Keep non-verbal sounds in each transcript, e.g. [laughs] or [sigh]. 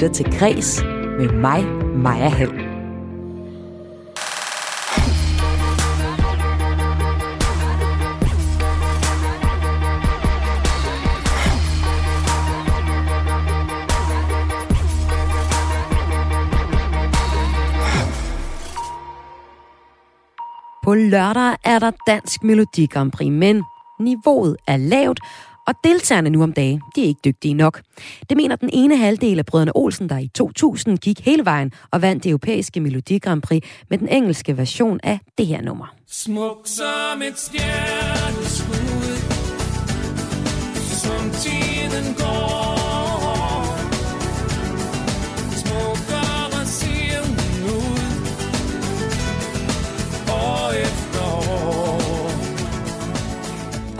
lytter til Græs med mig, Maja Hall. På lørdag er der Dansk Melodi Grand Prix, men niveauet er lavt, og deltagerne nu om dagen, de er ikke dygtige nok. Det mener den ene halvdel af brødrene Olsen, der i 2000 gik hele vejen og vandt det europæiske Melodi Grand Prix med den engelske version af det her nummer. Smuk som et stjerneskud Som tiden går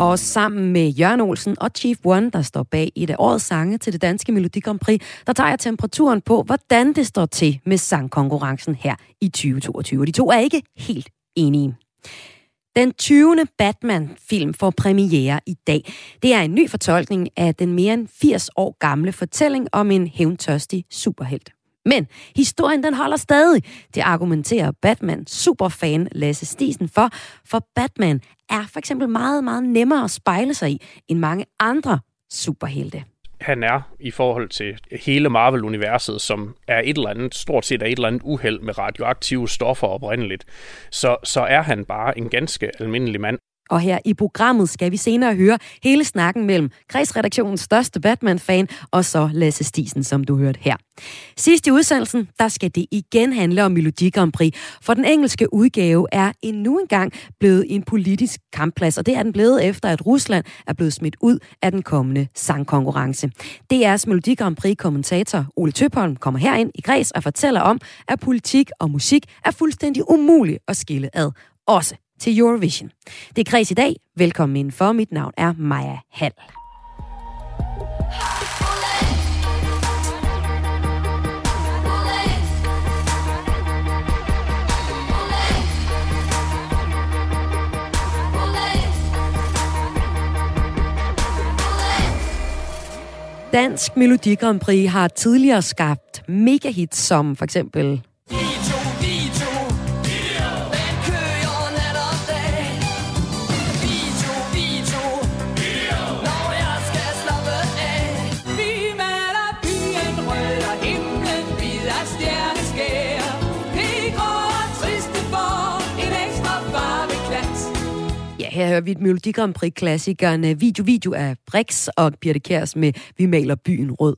Og sammen med Jørgen Olsen og Chief One, der står bag et af årets sange til det danske Melodi Grand Prix, der tager jeg temperaturen på, hvordan det står til med sangkonkurrencen her i 2022. Og de to er ikke helt enige. Den 20. Batman-film får premiere i dag. Det er en ny fortolkning af den mere end 80 år gamle fortælling om en hævntørstig superhelt. Men historien den holder stadig. Det argumenterer Batman superfan Lasse Stisen for, for Batman er for eksempel meget, meget nemmere at spejle sig i end mange andre superhelte. han er i forhold til hele Marvel-universet, som er et eller andet, stort set er et eller andet uheld med radioaktive stoffer oprindeligt, så, så er han bare en ganske almindelig mand. Og her i programmet skal vi senere høre hele snakken mellem kredsredaktionens største Batman-fan og så Lasse Stisen, som du hørte her. Sidst i udsendelsen, der skal det igen handle om Melodi Grand Prix, for den engelske udgave er endnu engang blevet en politisk kampplads, og det er den blevet efter, at Rusland er blevet smidt ud af den kommende sangkonkurrence. DR's Melodi Grand Prix-kommentator Ole Tøpholm kommer herind i Græs og fortæller om, at politik og musik er fuldstændig umuligt at skille ad, også til Eurovision. Det er kreds i dag. Velkommen indenfor. Mit navn er Maja Hall. Dansk Melodi Grand Prix har tidligere skabt megahits som for eksempel her hører vi et Melodi Grand Prix-klassikerne øh, Video Video af Brix og Birte Kærs med Vi maler byen rød.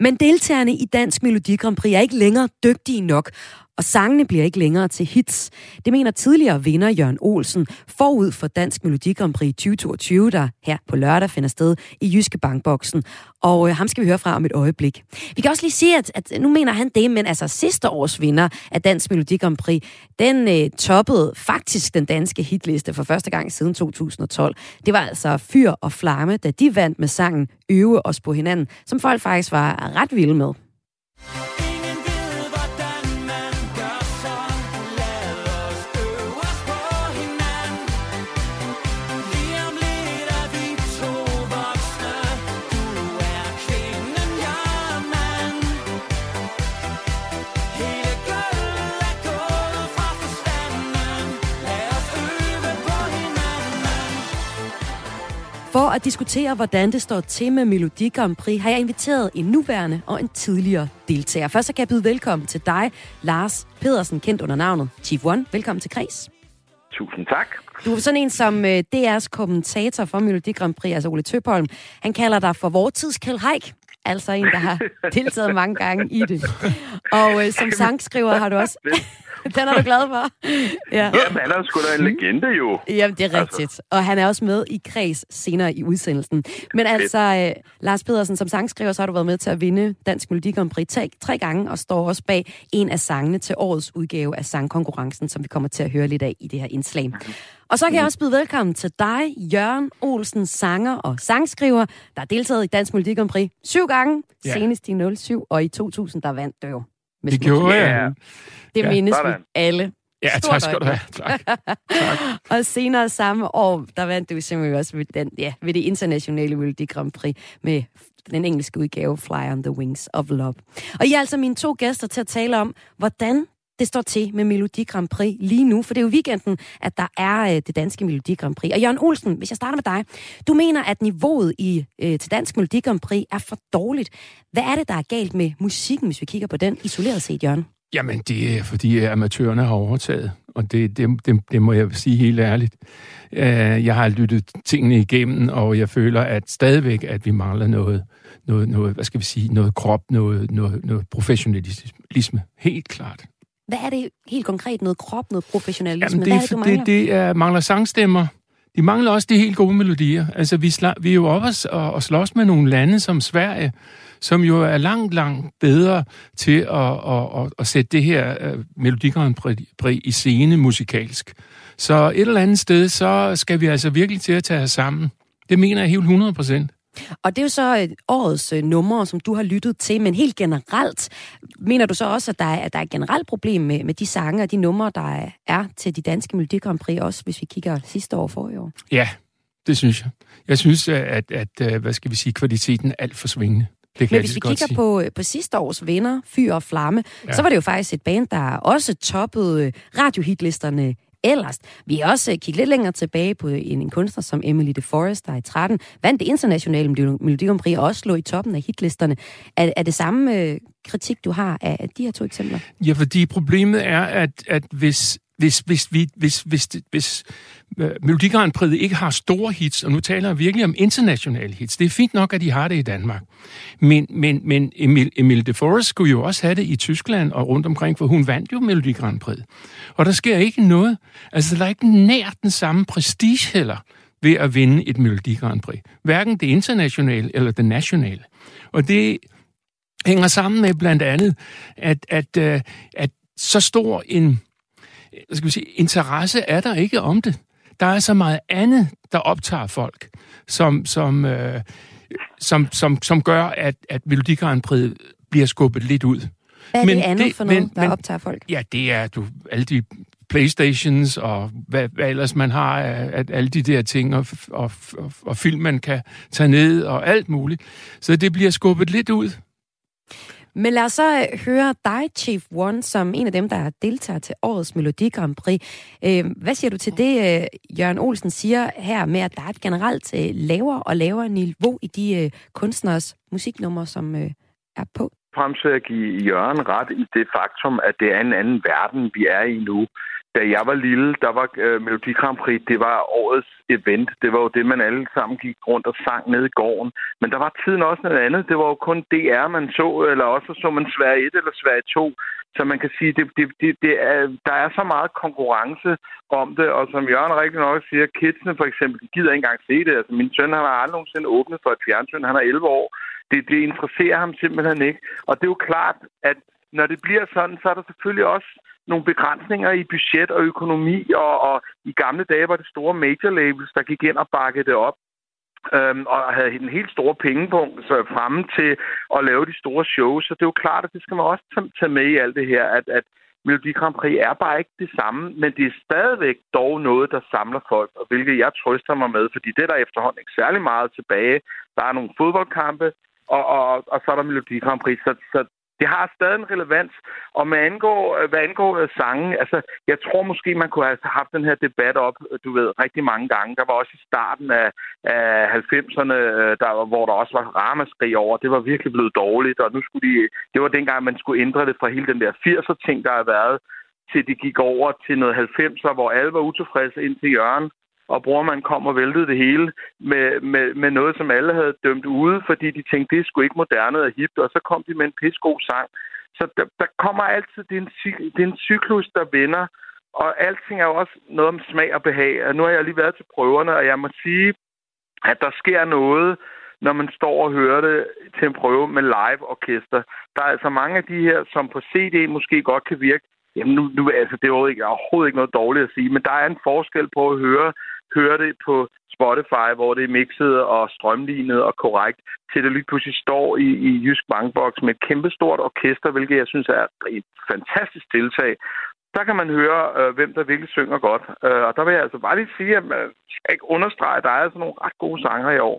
Men deltagerne i Dansk Melodi Grand Prix er ikke længere dygtige nok, og sangene bliver ikke længere til hits. Det mener tidligere vinder Jørgen Olsen forud for Dansk Melodi Grand Prix 2022, der her på lørdag finder sted i Jyske Bankboksen. Og øh, ham skal vi høre fra om et øjeblik. Vi kan også lige sige, at, at nu mener han det, men altså sidste års vinder af Dansk Melodi Grand Prix, den øh, toppede faktisk den danske hitliste for første gang siden 2012. Det var altså Fyr og Flamme, da de vandt med sangen Øve os på hinanden, som folk faktisk var ret vilde med. For at diskutere, hvordan det står til med Melodi Grand Prix, har jeg inviteret en nuværende og en tidligere deltager. Først så kan jeg byde velkommen til dig, Lars Pedersen, kendt under navnet Chief One. Velkommen til Kreds. Tusind tak. Du er sådan en som øh, DR's kommentator for Melodi Grand Prix, altså Ole Tøpholm. Han kalder dig for vor tids Kjell Haik. Altså en, der har [laughs] deltaget mange gange i det. Og øh, som sangskriver har du også... [laughs] [laughs] Den er du glad for? [laughs] Ja. Jamen, han er sgu da en legende jo. Jamen, det er rigtigt. Og han er også med i kreds senere i udsendelsen. Men altså, øh, Lars Pedersen, som sangskriver, så har du været med til at vinde Dansk Melodi Grand Prix tre, tre gange, og står også bag en af sangene til årets udgave af sangkonkurrencen, som vi kommer til at høre lidt af i det her indslag. Og så kan jeg også byde velkommen til dig, Jørgen Olsen, sanger og sangskriver, der har deltaget i Dansk Melodi Grand Prix syv gange, Ja. senest i 07, og i 2000, der vandt du jo. med Det gjorde Ja. Det Ja. mindes vi Sådan. alle Ja, Stort tak skal du have. Tak. [laughs] Og senere samme år, der vandt du simpelthen også ved, den, ja, ved det internationale Melodi Grand Prix med den engelske udgave Fly on the Wings of Love. Og I er altså mine to gæster til at tale om, hvordan det står til med Melodi Grand Prix lige nu, for det er jo weekenden, at der er øh, det danske Melodi Grand Prix. Og Jørgen Olsen, hvis jeg starter med dig, du mener, at niveauet i, øh, til dansk Melodi Grand Prix er for dårligt. Hvad er det, der er galt med musikken, hvis vi kigger på den isoleret set, Jørgen? Jamen, det er fordi amatørerne har overtaget, og det, det, det, det må jeg sige helt ærligt. Øh, Jeg har lyttet tingene igennem, og jeg føler at stadigvæk, at vi mangler noget, noget, noget hvad skal vi sige, noget krop, noget, noget, noget professionalisme. Helt klart. Hvad er det helt konkret? Noget krop, noget professionalisme? Jamen, Hvad er det, det, du er, mangler? det, det er, mangler sangstemmer. De mangler også de helt gode melodier. Altså, vi, sla, vi er jo oppe og, og slås med nogle lande som Sverige, som jo er langt, langt bedre til at, at, at, at sætte det her uh, Melodi Grand Prix i scene musikalsk. Så et eller andet sted, så skal vi altså virkelig til at tage os sammen. Det mener jeg helt 100 procent. Og det er jo så øh, årets øh, numre, som du har lyttet til, men helt generelt, mener du så også, at der er, at der er et generelt problem med, med de sange og de numre, der er, til de danske Melodi Grand Prix, også hvis vi kigger sidste år og forrige år? Ja, det synes jeg. Jeg synes, at, at, at hvad skal vi sige, kvaliteten er alt for svingende. Det kan Men hvis vi kigger sige. på, øh, på sidste års vinder, Fyr og Flamme, ja. så var det jo faktisk et band, der også toppede øh, radiohitlisterne ellers. Vi har også øh, kigget lidt længere tilbage på en, en kunstner som Emily de Forest, der i 13 vandt det internationale Melodi Grand Prix og også lå i toppen af hitlisterne. Er, er det samme øh, kritik, du har af, af de her to eksempler? Ja, fordi problemet er, at, at hvis, hvis, hvis, vi, hvis, hvis, hvis, hvis øh, Melodi Grand Prix ikke har store hits, og nu taler jeg virkelig om internationale hits, det er fint nok, at de har det i Danmark. Men, men, men Emil, Emil de Forest skulle jo også have det i Tyskland og rundt omkring, for hun vandt jo Melodi Grand Prix. Og der sker ikke noget. Altså, der er ikke nær den samme prestige heller ved at vinde et Melodi Grand Prix. Hverken det internationale eller det nationale. Og det hænger sammen med blandt andet, at, at, at, at så stor en skal vi sige, interesse er der ikke om det. Der er så meget andet, der optager folk, som, som, øh, som, som, som gør, at, at Melodi Grand Prix bliver skubbet lidt ud. Hvad er Men det andet det- for noget, men- der men- optager folk? Ja, det er du, alle de Playstations og hvad, hvad ellers man har af, af alle de der ting, og, og, og, og film, man kan tage ned og alt muligt. Så det bliver skubbet lidt ud. Men lad os så øh, høre dig, Chief One, som en af dem, der deltager til årets Melodi Grand Prix. Øh, hvad siger du til det, øh, Jørgen Olsen siger her med, at der er et generelt lavere og lavere niveau i de kunstners musiknumre, som er på? frem til at give Jørgen ret i det faktum, at det er en anden verden, vi er i nu. Da jeg var lille, der var øh, Melodi Grand Prix, det var årets event. Det var jo det, man alle sammen gik rundt og sang ned i gården. Men der var tiden også noget andet. Det var jo kun DR, man så, eller også så man Sverige 1 eller Sverige 2. Så man kan sige, det, det, det, det er, der er så meget konkurrence om det, og som Jørgen rigtig nok siger, kidsene for eksempel, de gider ikke engang se det. Altså, min søn han har aldrig nogensinde åbnet for et fjernsyn, han er 11 år. Det, det interesserer ham simpelthen ikke. Og det er jo klart, at når det bliver sådan, så er der selvfølgelig også nogle begrænsninger i budget og økonomi, og, og i gamle dage var det store major labels, der gik ind og bakkede det op øhm, og havde en helt stor pengepunkt så fremme til at lave de store shows. Så det er jo klart, at det skal man også tage- tage med i alt det her, at, at Melodi Grand Prix er bare ikke det samme, men det er stadigvæk dog noget, der samler folk, og hvilket jeg trøster mig med, fordi det er der efterhånden ikke særlig meget tilbage. Der er nogle fodboldkampe, og, og, og så er der Melodi Grand Prix, så, så det har stadig en relevans. Og med angår, øh, hvad angår sangen, sange, altså, jeg tror måske, man kunne have haft den her debat op, øh, du ved, rigtig mange gange. Der var også i starten af, af 90'erne, der, hvor der også var ramaskrig over. Det var virkelig blevet dårligt, og nu skulle de, det var dengang, man skulle ændre det fra hele den der 80'er-ting, der har været, til de gik over til noget 90'er, hvor alle var utilfredse ind til hjørnet og brormand kom og væltede det hele med, med, med noget, som alle havde dømt ude, fordi de tænkte, det er sgu ikke moderne og hipt, og så kom de med en pissegod sang. Så der, der kommer altid, det er, en, det er en cyklus, der vender, og alting er jo også noget om smag og behag. Og nu har jeg lige været til prøverne, og jeg må sige, at der sker noget, når man står og hører det til en prøve med live orkester. Der er altså mange af de her, som på CD måske godt kan virke, jamen nu, nu altså det er jo ikke, overhovedet ikke noget dårligt at sige, men der er en forskel på at høre, høre det på Spotify, hvor det er mixet og strømlignet og korrekt, til det lige pludselig står i, i Jysk Bankbox med et kæmpestort orkester, hvilket jeg synes er et fantastisk tiltag. der kan man høre, øh, hvem der virkelig synger godt. Øh, og der vil jeg altså bare lige sige, at man skal ikke understrege, at der er altså nogle ret gode sanger i år.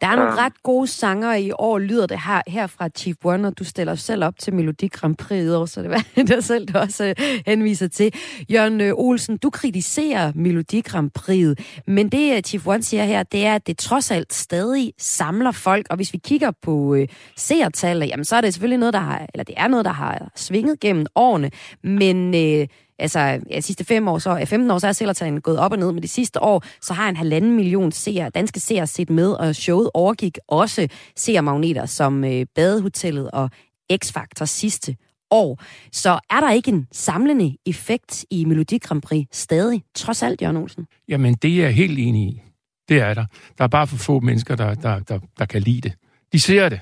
Der er nogle ret gode sanger i år, lyder det her, her fra Chief One, og du stiller selv op til Melodi Grand Prix år, så det var [laughs] dig selv, du også øh, henviser til. Jørgen øh, Olsen, du kritiserer Melodi Grand Prix, men det øh, Chief One siger her, det er, at det trods alt stadig samler folk, og hvis vi kigger på øh, seertallet, jamen så er det selvfølgelig noget, der har, eller det er noget, der har svinget gennem årene, men øh, altså ja, de sidste fem år, så, 15 år, så er seertallene gået op og ned, men de sidste år, så har en halvanden million seere, danske seere set med, og showet overgik også seermagneter som øh, Badehotellet og X-Factor sidste år. Så er der ikke en samlende effekt i Melodi Grand Prix stadig, trods alt, Jørgen Olsen? Jamen, det er jeg helt enig i. Det er der. Der er bare for få mennesker, der, der, der, der kan lide det. De ser det.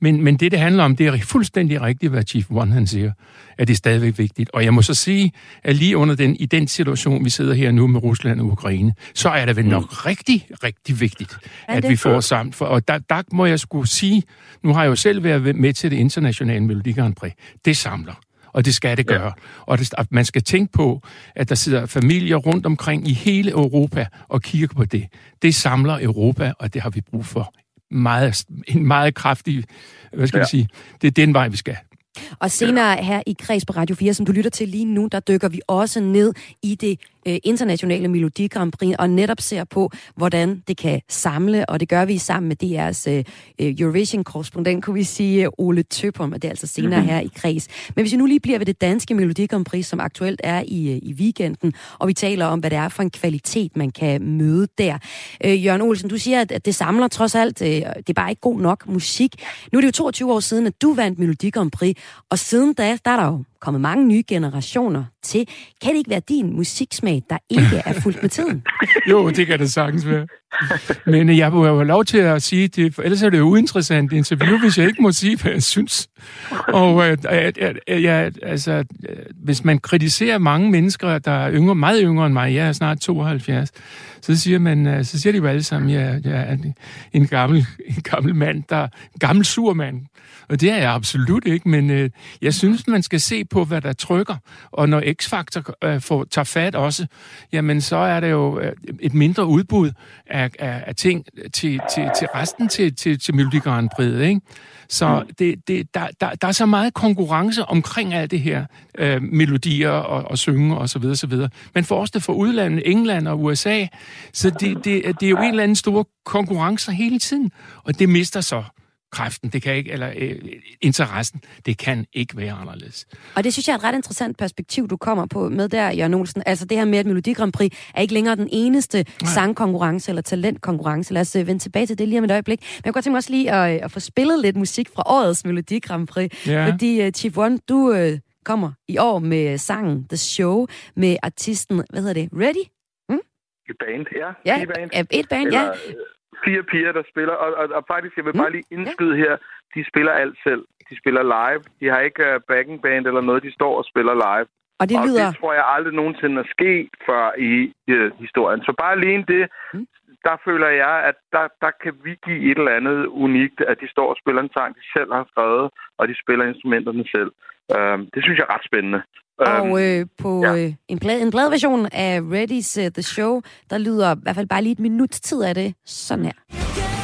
Men, men det, det handler om, det er fuldstændig rigtigt, hvad Chief One han siger, at det er stadigvæk vigtigt. Og jeg må så sige, at lige under den, i den situation, vi sidder her nu med Rusland og Ukraine, så er det vel nok rigtig, rigtig vigtigt, at vi får sammen. For, og der, der må jeg skulle sige, nu har jeg jo selv været med til det internationale Melodi Grand Prix. Det samler og det skal det gøre. Og det, man skal tænke på, at der sidder familier rundt omkring i hele Europa og kigger på det. Det samler Europa, og det har vi brug for. Meget, en meget kraftig, hvad skal ja. Vi sige, det er den vej, vi skal. Og senere her i Kreds på Radio 4, som du lytter til lige nu, der dykker vi også ned i det øh, internationale Melodi Grand Prix, og netop ser på, hvordan det kan samle, og det gør vi sammen med DR's øh, Eurovision-korrespondent, kunne vi sige, Ole Tøpom, og det er altså senere her i Kreds. Men hvis vi nu lige bliver ved det danske Melodi Grand Prix, som aktuelt er i, øh, i weekenden, og vi taler om, hvad det er for en kvalitet, man kan møde der. Øh, Jørgen Olsen, du siger, at, at det samler trods alt, øh, det er bare ikke god nok musik. Nu er det jo 22 år siden, at du vandt Melodi Grand Prix, og siden da, der er der jo kommet mange nye generationer til. Kan det ikke være din musiksmag, der ikke er fuldt med tiden? Jo, det kan det sagtens være. [laughs] Men jeg må jo have lov til at sige det, for ellers er det jo uinteressant interview, hvis jeg ikke må sige, hvad jeg synes. Og øh, at, at, at, jeg, altså, hvis man kritiserer mange mennesker, der er yngre, meget yngre end mig, jeg er snart 72, så siger, man, øh, så siger de jo alle sammen, at jeg, jeg er en, gammel, en gammel mand, der, en gammel sur mand. Og det er jeg absolut ikke, men øh, jeg synes, man skal se på, hvad der trykker. Og når X-Factor øh, får, tager fat også, jamen så er der jo øh, et mindre udbud af, af, af ting til, til, til resten til, til, til Melodi Grand Prix, ikke? Så det, det, der, der, der er så meget konkurrence omkring alt det her, øh, melodier og, og synge og så videre, så videre. Man får også det fra udlandet, England og USA, så det, det, det er jo en eller anden stor konkurrence hele tiden, og det mister så kræften, det kan ikke, eller øh, interessen, det kan ikke være anderledes. Og det synes jeg er et ret interessant perspektiv, du kommer på med der, Jørgen Olsen. Altså det her med, at Melodi Grand Prix er ikke længere den eneste Nej. sangkonkurrence eller talentkonkurrence. Lad os øh, vende tilbage til det lige om et øjeblik. Men jeg kunne godt tænke mig også lige at, øh, at få spillet lidt musik fra årets Melodi Grand Prix. Ja. Fordi uh, Chief One, du uh, kommer i år med sangen The Show med artisten, hvad hedder det, Ready? Et band, ja. Ja, et band. ja, et band, ja. Eller, øh, fire piger, der spiller. Og, og, og faktisk, jeg vil Mm, bare lige indskyde her, de spiller alt selv. De spiller live. De har ikke uh, backing band eller noget. De står og spiller live. Og det og lyder... det tror jeg aldrig nogensinde er sket før i uh, historien. Så bare alene det, mm. der føler jeg, at der, der kan vi give et eller andet unikt, at de står og spiller en sang, de selv har skrevet, og de spiller instrumenterne selv. Uh, det synes jeg er ret spændende. Og Øhm, øh, på ja. øh, en, plade, en pladeversion af Ready's uh, The Show, der lyder i hvert fald bare lige et minut tid af det sådan her.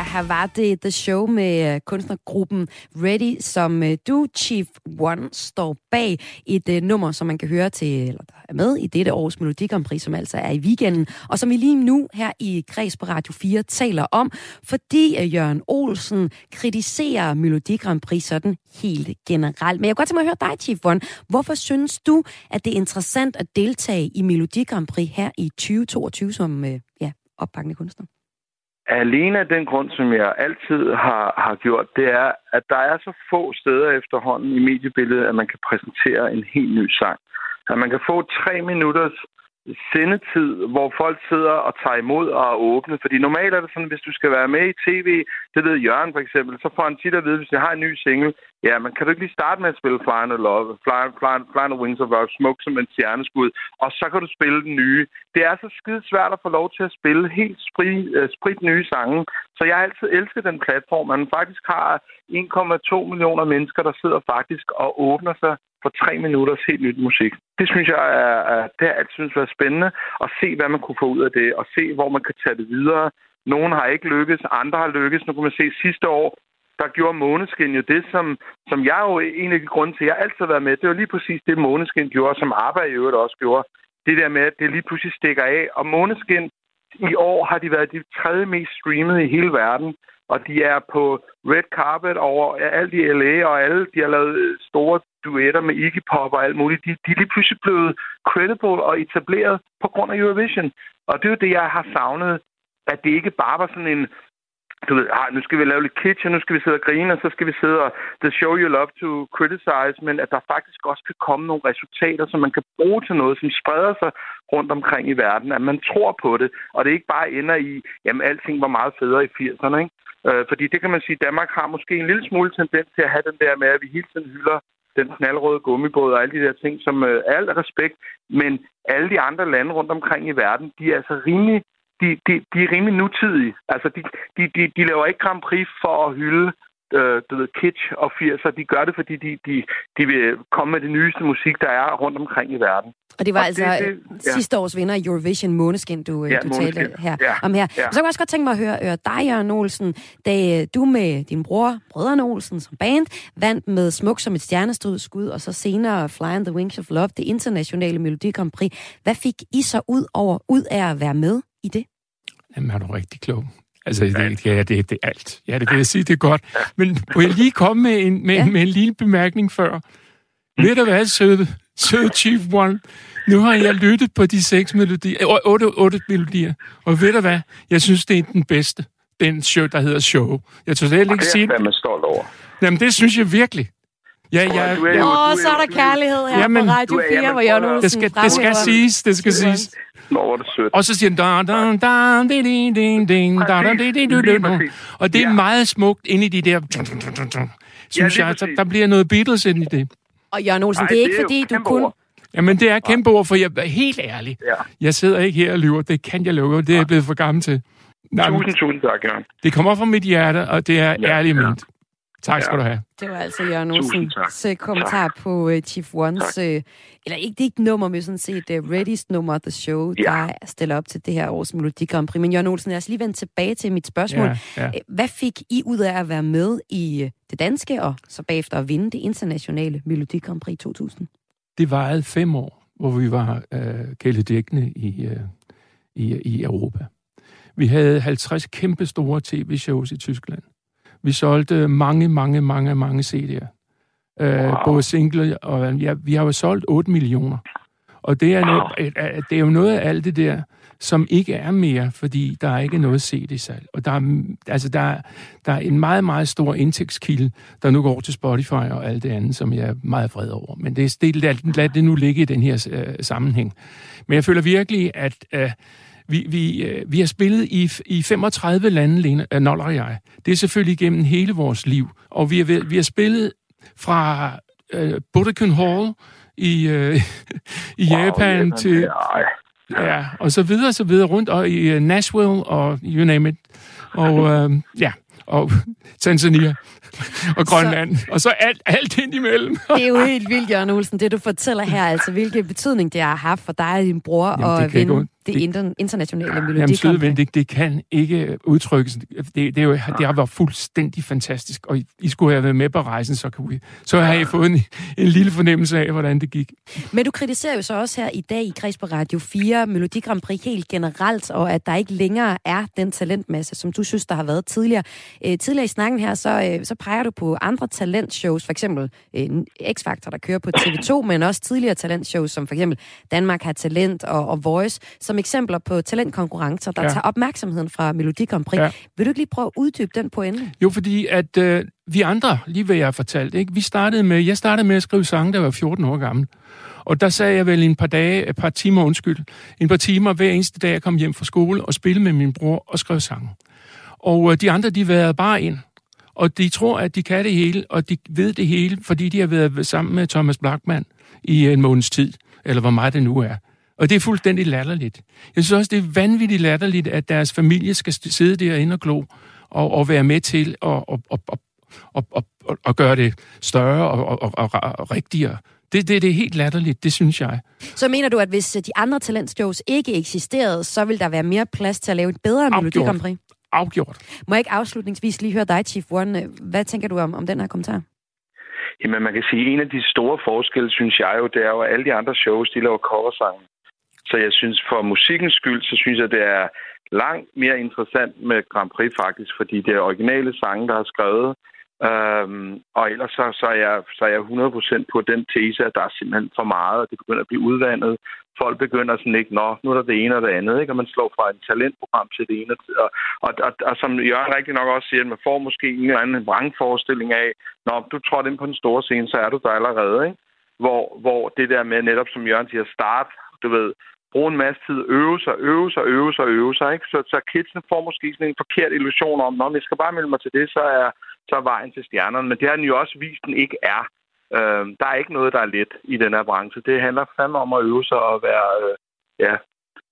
Let it the show. Her var det The Show med øh, kunstnergruppen Ready, som øh, du, Chief One, står bag et uh, nummer, som man kan høre til, eller der er med i dette års Melodi Grand Prix, som altså er i weekenden, og som vi lige nu her i Kreds på Radio 4 taler om, fordi uh, Jørgen Olsen kritiserer Melodi Grand Prix sådan helt generelt. Men jeg kunne godt tænke mig at høre dig, Chief One. Hvorfor synes du, at det er interessant at deltage i Melodi Grand Prix her i 2022 som uh, ja, opbakende kunstner? Alene af den grund, som jeg altid har, har gjort, det er, at der er så få steder efterhånden i mediebilledet, at man kan præsentere en helt ny sang. At man kan få tre minutters sendetid, hvor folk sidder og tager imod og er åbne. Fordi normalt er det sådan, hvis du skal være med i tv, det ved Jørgen for eksempel, så får han tit at vide, hvis jeg har en ny single, ja, man kan du ikke lige starte med at spille Fly and Love, Fly, Fly, Fly and Wings of Love, Smuk som en stjerneskud, og så kan du spille den nye. Det er så skide svært at få lov til at spille helt sprit, uh, øh, sprit nye sange, så jeg har altid elsket den platform, man faktisk har 1,2 millioner mennesker, der sidder faktisk og åbner sig for tre minutters helt nyt musik. Det synes jeg er, er det har altid synes været spændende at se, hvad man kunne få ud af det, og se, hvor man kan tage det videre. Nogle har ikke lykkes, andre har lykkes. Nu kan man se sidste år, der gjorde Måneskin jo det, som, som jeg jo en af de grunde til, at jeg altid har været med. Det var lige præcis det, Måneskin gjorde, som arbejde i øvrigt også gjorde. Det der med, at det lige pludselig stikker af. Og Måneskin i år har de været de tredje mest streamede i hele verden og de er på red carpet over alt i LA, og alle de har lavet store duetter med Iggy Pop og alt muligt. De, de er lige pludselig blevet credible og etableret på grund af Eurovision. Og det er jo det, jeg har savnet, at det ikke bare var sådan en du ved, ah, nu skal vi lave lidt kitchen, nu skal vi sidde og grine, og så skal vi sidde og the show you love to criticize, men at der faktisk også kan komme nogle resultater, som man kan bruge til noget, som spreder sig rundt omkring i verden, at man tror på det, og det ikke bare ender i, jamen alting var meget federe i 80'erne, ikke? Øh, fordi det kan man sige, Danmark har måske en lille smule tendens til at have den der med, at vi hele tiden hylder den knaldrøde gummibåd og alle de der ting, som øh, alt respekt, men alle de andre lande rundt omkring i verden, de er altså rimelig, de, de, de er rimelig nutidige. Altså, de, de, de, de laver ikke Grand Prix for at hylde øh, du ved, kitsch og 80'er. De gør det, fordi de, de, de vil komme med det nyeste musik, der er rundt omkring i verden. Og det var og altså det, det, ja. sidste års vinder i Eurovision Måneskin, du, øh, ja, du talte her, ja, om her. Ja. Så kunne jeg også godt tænke mig at høre, høre dig, Jørgen Olsen, da øh, du med din bror, Brødrene Olsen, som band, vandt med Smuk som et stjerneskud, og så senere Fly on the Wings of Love, det internationale Melodi Grand Prix. Hvad fik I så ud over ud af at være med i det? Jamen, er du rigtig klog. Altså, det, ja, det, det er alt. Ja, det kan jeg sige, det er godt. Men må jeg lige komme med en, med, ja. med en lille bemærkning før? Mm. Ved du hvad, søde, søde Chief One? Nu har jeg lyttet på de seks melodier, otte, otte melodier, og ved du hvad? Jeg synes, det er den bedste. Den show, der hedder Show. Jeg tror slet ikke sige... Det er jeg stolt over. Jamen, det synes jeg virkelig. Ja, ja, Åh, ja. oh, så er der kærlighed her jamen, på Radio 4, hvor jeg nu det skal, det skal siges, det skal siges. Nå, hvor det sødt. Og så siger den, da, da, da, di, di, di, di, da, da, di, di, di, di, og det er meget smukt inde i de der, synes jeg, der, der bliver noget Beatles ind i det. Og Jørgen Olsen, det er ikke fordi, du kun... Jamen, det er kæmpe ord, for jeg er helt ærlig. Ja. Jeg sidder ikke her og lyver, det kan jeg love, det er jeg blevet for gammel til. Nej, tusind, tusind tak, Jørgen. Det kommer fra mit hjerte, og det er ja, ærligt ja. ment. Tak skal ja. du have. Det var altså Jørgen Olsens øh, kommentar tak. på uh, Chief Ones, uh, eller ikke, det er ikke nummer, men sådan set uh, Ready's nummer, The Show, ja. der stiller op til det her års Melodi Grand Prix. Men Jørgen Olsen, lad os lige vende tilbage til mit spørgsmål. Ja, ja. Hvad fik I ud af at være med i det danske, og så bagefter at vinde det internationale Melodi Grand Prix 2000? Det varede fem år, hvor vi var uh, kæledækkende i, uh, i, i Europa. Vi havde 50 kæmpe store tv-shows i Tyskland. Vi solgte mange, mange, mange, mange CD'er. Øh, wow. Både single og... Ja, vi har jo solgt 8 millioner. Og det er, noget, det er jo noget af alt det der, som ikke er mere, fordi der er ikke noget CD-salg. Og der er, altså der, der er en meget, meget stor indtægtskilde, der nu går til Spotify og alt det andet, som jeg er meget vred over. Men det, det, lad, lad det nu ligge i den her uh, sammenhæng. Men jeg føler virkelig, at... Uh, vi, vi, øh, vi har spillet i, i 35 lande, Lene, øh, Noller og jeg. Det er selvfølgelig gennem hele vores liv. Og vi har, vi har spillet fra øh, Budokan Hall i, øh, [laughs] i wow, Japan til... Ja, og så videre, så videre rundt, og i uh, Nashville, og you name it. Og øh, ja, og [laughs] Tanzania [laughs] og Grønland, så, og så alt, alt ind imellem. det er jo [laughs] helt vildt, Jørgen Olsen, det du fortæller her, altså hvilken betydning det har haft for dig og din bror Jamen, at vinde det, det, inter- internationale Melodi Jamen, Grand søde ven, det, det kan ikke udtrykkes. Det, det, er jo, det har været fuldstændig fantastisk, og I, I skulle have været med på rejsen, så, kan vi, så har I fået en, en lille fornemmelse af, hvordan det gik. Men du kritiserer jo så også her i dag i Kreds på Radio 4 Melodi Grand Prix helt generelt, og at der ikke længere er den talentmasse, som du synes, der har været tidligere. Øh, tidligere i snakken her, så, øh, så peger du på andre talentshows, for eksempel øh, X-Factor, der kører på TV2, men også tidligere talentshows, som for eksempel Danmark har Talent og, og Voice, som eksempler på talentkonkurrencer, der ja. Tager opmærksomheden fra Melodi Grand Prix. Ja. Vil du ikke lige prøve at uddybe den pointe? Jo, fordi at øh, vi andre, lige hvad jeg har fortalt, ikke? Vi startede med, jeg startede med at skrive sange, da jeg var 14 år gammel. Og der sagde jeg vel en par dage, et par timer, undskyld, en par timer hver eneste dag, jeg kom hjem fra skole og spillede med min bror og skrev sange. Og øh, de andre, de været bare ind. Og de tror, at de kan det hele, og de ved det hele, fordi de har været sammen med Thomas Blackman i en måneds tid, eller hvor meget det nu er. Og det er fuldstændig latterligt. Jeg synes også, det er vanvittigt latterligt, at deres familie skal sidde derinde og glo, og, og være med til at, og, og, og, og, og, og, gøre det større og, og, og, og, rigtigere. Det, det, det er helt latterligt, det synes jeg. Så mener du, at hvis øh, de andre talentshows ikke eksisterede, så vil der være mere plads til at lave et bedre Melodi. Grand Prix? Afgjort. Må jeg ikke afslutningsvis lige høre dig, Chief One? Hvad tænker du om, om den her kommentar? Jamen, man kan sige, at en af de store forskelle, synes jeg jo, det er jo, at alle de andre shows, de laver coversange. Så jeg synes, for musikkens skyld, så synes jeg, det er langt mere interessant med Grand Prix faktisk, fordi det er originale sange, der har skrevet. Øhm, og ellers så, så, er jeg, så er jeg 100% på den tese, at der er simpelthen for meget, og det begynder at blive udvandet. Folk begynder sådan ikke, nå, nu er der det ene og det andet, ikke? og man slår fra et talentprogram til det ene. Og, og, og, og som Jørgen rigtig nok også siger, at man får måske en eller anden vrangforestilling af, når du trådte ind på den store scene, så er du der allerede. Ikke? Hvor, hvor det der med netop, som Jørgen siger, start, du ved, bruge en masse tid, øve sig, øve sig, øve sig, øve sig. Ikke? Så, så kidsene får måske sådan en forkert illusion om, når jeg skal bare melde mig til det, så er, så er vejen til stjernerne. Men det har den jo også vist, den ikke er. Øh, der er ikke noget, der er let i den her branche. Det handler fandme om at øve sig og være, øh, ja,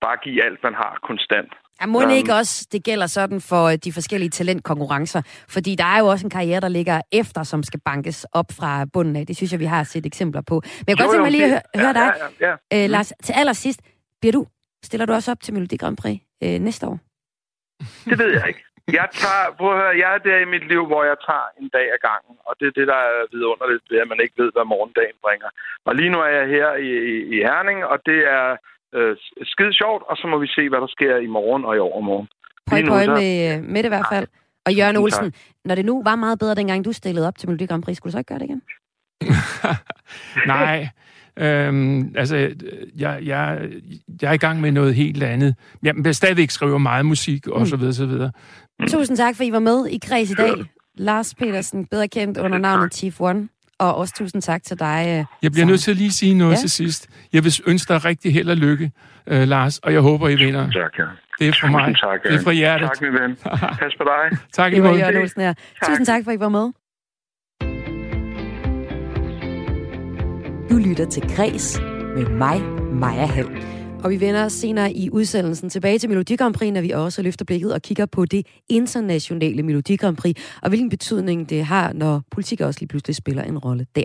bare give alt, man har konstant. Ja, må um, Øhm. ikke også, det gælder sådan for øh, de forskellige talentkonkurrencer? Fordi der er jo også en karriere, der ligger efter, som skal bankes op fra bunden af. Det synes jeg, vi har set eksempler på. Men jeg kan godt tænke mig lige at høre, det- høre dig, Ja, ja, ja. øh, Lars, til allersidst. Bliver du, stiller du også op til Melodi Grand Prix øh, næste år? Det ved jeg ikke. Jeg tager, prøv at høre, jeg er der i mit liv, hvor jeg tager en dag ad gangen. Og det er det, der er vidunderligt ved, at man ikke ved, hvad morgendagen bringer. Og lige nu er jeg her i, i, i Herning, og det er øh, skide sjovt. Og så må vi se, hvad der sker i morgen og i overmorgen. Nu, pøj så- med, øh, med det i hvert fald. Og Jørgen Olsen, når det nu var meget bedre, dengang du stillede op til Melodi Grand Prix, skulle du så ikke gøre det igen? [laughs] Nej, øhm, altså, jeg, jeg, jeg er i gang med noget helt andet. Jeg vil stadigvæk skrive meget musik, og så videre, så videre. Tusind tak, for I var med i Kreds i dag. Lars Petersen, bedre kendt under navnet Chief One. Og også tusind tak til dig. øh, Jeg bliver nødt til at lige sige noget Ja. ja. til sidst. Jeg vil ønske dig rigtig held og lykke, øh, Lars, og jeg håber, I vinder. Tak, ja. Det er fra mig. Tak, Det er fra hjertet. Tak, min ven. Pas på dig. [laughs] Tak i måde. Tusind tak, for I var med. Du lytter til Græs med mig, Maja Hall. Og vi vender os senere i udsendelsen tilbage til Melodi Grand Prix, når vi også løfter blikket og kigger på det internationale Melodi Grand Prix, og hvilken betydning det har, når politik også lige pludselig spiller en rolle der.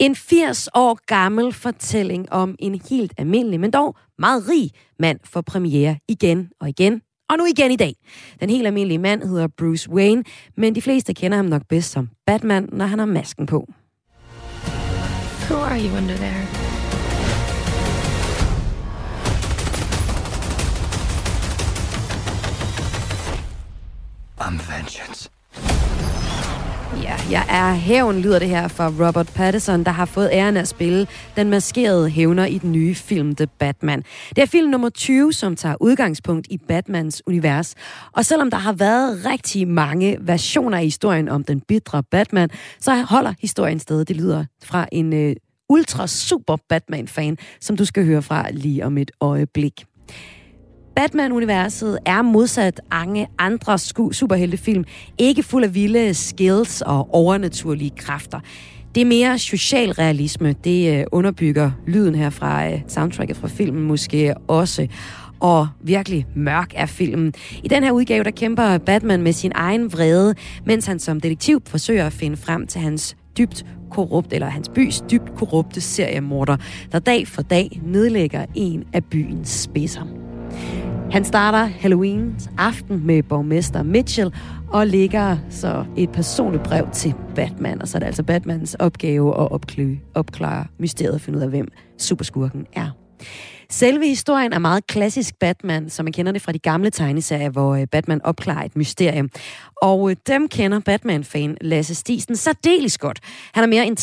En 80 år gammel fortælling om en helt almindelig, men dog meget rig mand for premiere igen og igen, og nu igen i dag. Den helt almindelige mand hedder Bruce Wayne, men de fleste kender ham nok bedst som Batman, når han har masken på. Who are you under there? I'm vengeance. Ja, jeg er hævn, lyder det her fra Robert Pattinson, der har fået æren af at spille den maskerede hævner i den nye film The Batman. Det er film nummer 20, som tager udgangspunkt i Batmans univers. Og selvom der har været rigtig mange versioner af historien om den bitre Batman, så holder historien sted. Det lyder fra en øh, ultra super Batman-fan, som du skal høre fra lige om et øjeblik. Batman-universet er modsat mange andre superheltefilm ikke fuld af vilde skills og overnaturlige kræfter. Det er mere socialrealisme. Det øh, underbygger lyden her fra øh, soundtracket fra filmen måske også. Og virkelig mørk er filmen. I den her udgave, der kæmper Batman med sin egen vrede, mens han som detektiv forsøger at finde frem til hans dybt korrupt, eller hans bys dybt korrupte seriemorder, der dag for dag nedlægger en af byens spidser. Han starter Halloweens aften med borgmester Mitchell og lægger så et personligt brev til Batman. Og så er det altså Batmans opgave at opklare, opklare mysteriet og finde ud af, hvem superskurken er. Selve historien er meget klassisk Batman, som man kender det fra de gamle tegneserier, hvor øh, Batman opklarer et mysterium. Og øh, dem kender Batman-fan Lasse Stisen særdeles godt. Han har mere end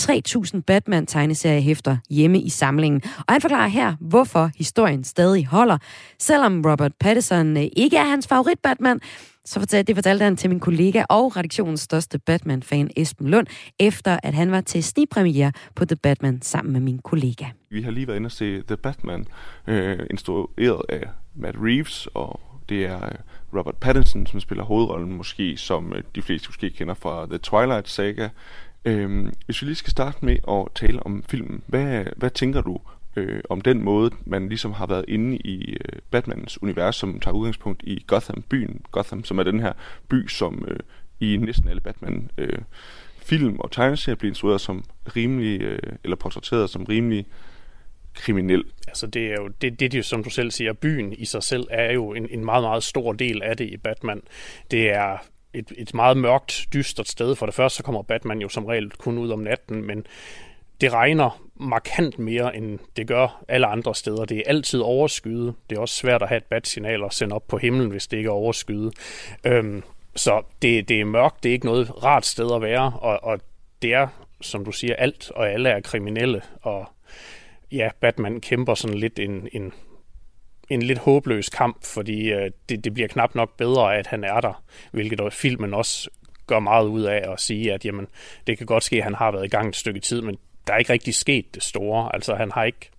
3.000 Batman-tegneseriehæfter hjemme i samlingen. Og han forklarer her, hvorfor historien stadig holder. Selvom Robert Pattinson øh, ikke er hans favorit Batman, så fortalte, det fortalte han til min kollega og redaktionens største Batman-fan Esben Lund, efter at han var til snigpremiere på The Batman sammen med min kollega. Vi har lige været inde og se The Batman, øh, instrueret af Matt Reeves, og det er øh, Robert Pattinson, som spiller hovedrollen, måske som øh, de fleste måske kender fra The Twilight Saga. Øh, hvis vi lige skal starte med at tale om filmen, hvad, hvad tænker du øh, om den måde, man ligesom har været inde i øh, Batmans univers, som tager udgangspunkt i Gotham, byen Gotham, som er den her by, som øh, i næsten alle Batman øh, film og tegneserier bliver instrueret som rimelig, øh, eller portrætteret som rimelig kriminel. Altså det er jo, det, det, det som du selv siger, byen i sig selv er jo en, en meget, meget stor del af det i Batman. Det er et, et meget mørkt, dystert sted. For det første så kommer Batman jo som regel kun ud om natten, men det regner markant mere, end det gør alle andre steder. Det er altid overskyet. Det er også svært at have et bat-signal og sende op på himlen, hvis det ikke er overskyet. Øhm, så det, det er mørkt, det er ikke noget rart sted at være, og, og det er, som du siger, alt og alle er kriminelle, og ja, Batman kæmper sådan lidt en, en, en lidt håbløs kamp, fordi øh, det, det bliver knap nok bedre, at han er der, hvilket filmen også gør meget ud af at sige, at jamen, det kan godt ske, at han har været i gang et stykke tid, men der er ikke rigtig sket det store. Altså han har ikke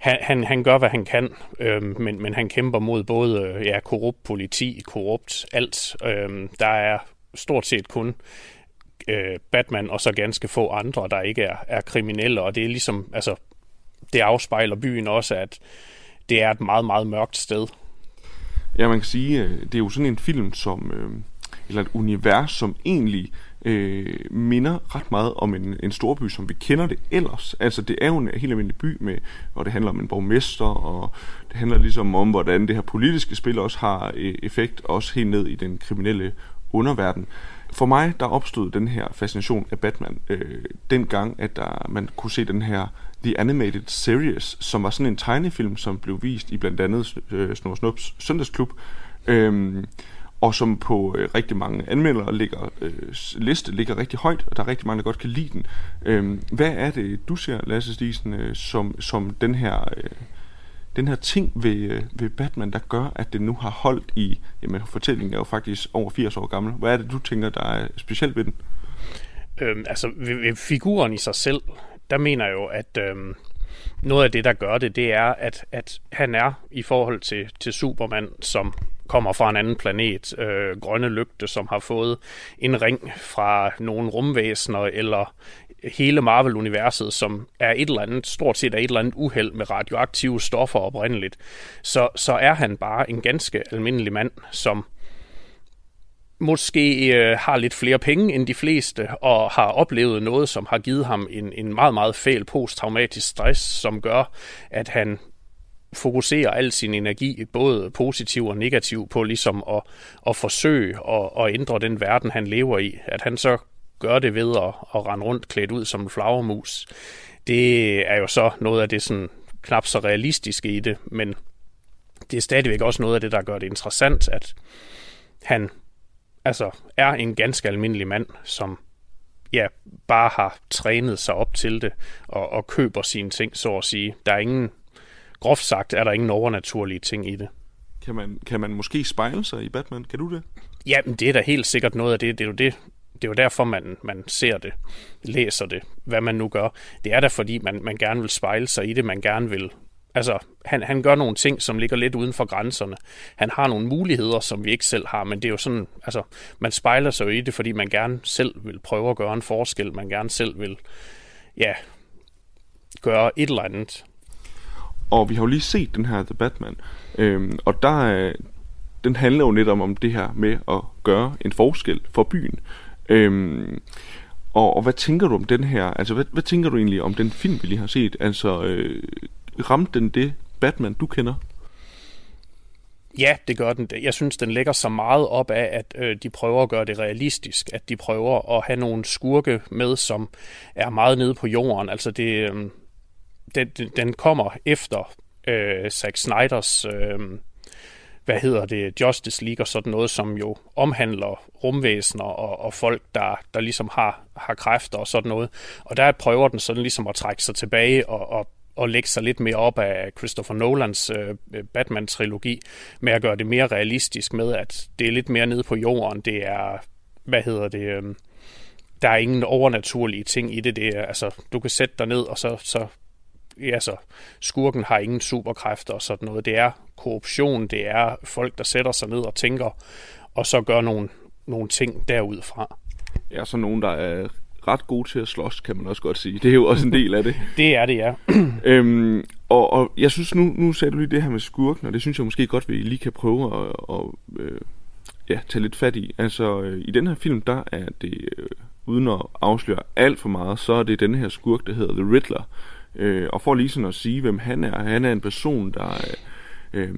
han, han, han gør, hvad han kan, øh, men, men han kæmper mod både øh, ja, korrupt politi, korrupt alt. Øh, der er stort set kun øh, Batman og så ganske få andre, der ikke er, er kriminelle, og det er ligesom, altså, det afspejler byen også, at det er et meget, meget mørkt sted. Ja, man kan sige, øh, det er jo sådan en film, som, øh, eller et univers, som egentlig øh, øh, minder ret meget om en, en storby, som vi kender det ellers. Altså, det er jo en helt almindelig by, med, og det handler om en borgmester, og det handler ligesom om, hvordan det her politiske spil også har øh, effekt, også helt ned i den kriminelle underverden. For mig, der opstod den her fascination af Batman, øh, dengang, at der, man kunne se den her The Animated Series, som var sådan en tegnefilm, som blev vist i blandt andet øh, Snor Snups søndagsklub. Øh, og som på øh, rigtig mange anmeldere ligger, øh, liste ligger rigtig højt, og der er rigtig mange, der godt kan lide den. Øh, hvad er det, du ser, Lasse Stisen, øh, som, som den her... Øh, den her ting ved, øh, ved Batman, der gør, at det nu har holdt i, jamen fortællingen er jo faktisk over 80 år gammel. Hvad er det, du tænker, der er specielt ved den? Øhm, altså, ved, ved figuren i sig selv, der mener jeg jo, at øhm, noget af det, der gør det, det er, at, at han er i forhold til, til Superman, som kommer fra en anden planet, øh, grønne lygte, som har fået en ring fra nogle rumvæsener, eller hele Marvel-universet, som er et eller andet, stort set er et eller andet uheld med radioaktive stoffer oprindeligt, så, så er han bare en ganske almindelig mand, som måske øh, har lidt flere penge end de fleste, og har oplevet noget, som har givet ham en, en meget, meget fæl posttraumatisk stress, som gør, at han fokuserer al sin energi, både positiv og negativ, på ligesom at, at forsøge at, at ændre den verden, han lever i. At han så gør det ved at, at rende rundt klædt ud som en flagermus. Det er jo så noget af det sådan knap så realistiske i det, men det er stadigvæk også noget af det, der gør det interessant, at han altså er en ganske almindelig mand, som ja, bare har trænet sig op til det og, og køber sine ting, så at sige. Der er ingen, groft sagt, er der ingen overnaturlige ting i det. Kan man, kan man måske spejle sig i Batman? Kan du det? Ja, men det er da helt sikkert noget af det. Det er jo det, det er jo derfor, man, man ser det, læser det, hvad man nu gør. Det er da fordi, man, man gerne vil spejle sig i det, man gerne vil... Altså, han, han gør nogle ting, som ligger lidt uden for grænserne. Han har nogle muligheder, som vi ikke selv har, men det er jo sådan, altså, man spejler sig jo i det, fordi man gerne selv vil prøve at gøre en forskel, man gerne selv vil, ja, gøre et eller andet. Og vi har jo lige set den her The Batman, øhm, og der er, den handler jo netop om det her med at gøre en forskel for byen. Øhm, og, og hvad tænker du om den her? Altså, hvad, hvad tænker du egentlig om den film, vi lige har set? Altså, øh, ramte den det Batman, du kender? Ja, det gør den. Jeg synes, den lægger så meget op af, at øh, de prøver at gøre det realistisk. At de prøver at have nogle skurke med, som er meget nede på jorden. Altså, det, øh, den, den kommer efter øh, Zack Snyders... Øh, hvad hedder det, Justice League og sådan noget, som jo omhandler rumvæsener og, og folk, der, der ligesom har, har kræfter og sådan noget. Og der prøver den sådan ligesom at trække sig tilbage og, og, og lægge sig lidt mere op af Christopher Nolans øh, Batman-trilogi, med at gøre det mere realistisk med, at det er lidt mere nede på jorden. Det er, hvad hedder det, øh, der er ingen overnaturlige ting i det. det er, altså, du kan sætte dig ned, og så, så ja, så skurken har ingen superkræfter og sådan noget. Det er korruption, det er folk, der sætter sig ned og tænker, og så gør nogle, nogle ting derudfra. Ja, så nogen, der er ret gode til at slås, kan man også godt sige. Det er jo også en del af det. [laughs] det er det, ja. [clears throat] øhm, og, og jeg synes, nu, nu sagde du lige det her med skurken, og det synes jeg måske godt, vi lige kan prøve at, at øh, ja, tage lidt fat i. Altså, øh, i den her film, der er det, øh, uden at afsløre alt for meget, så er det den her skurk, der hedder The Riddler. Øh, og for lige sådan at sige, hvem han er. Han er en person, der øh,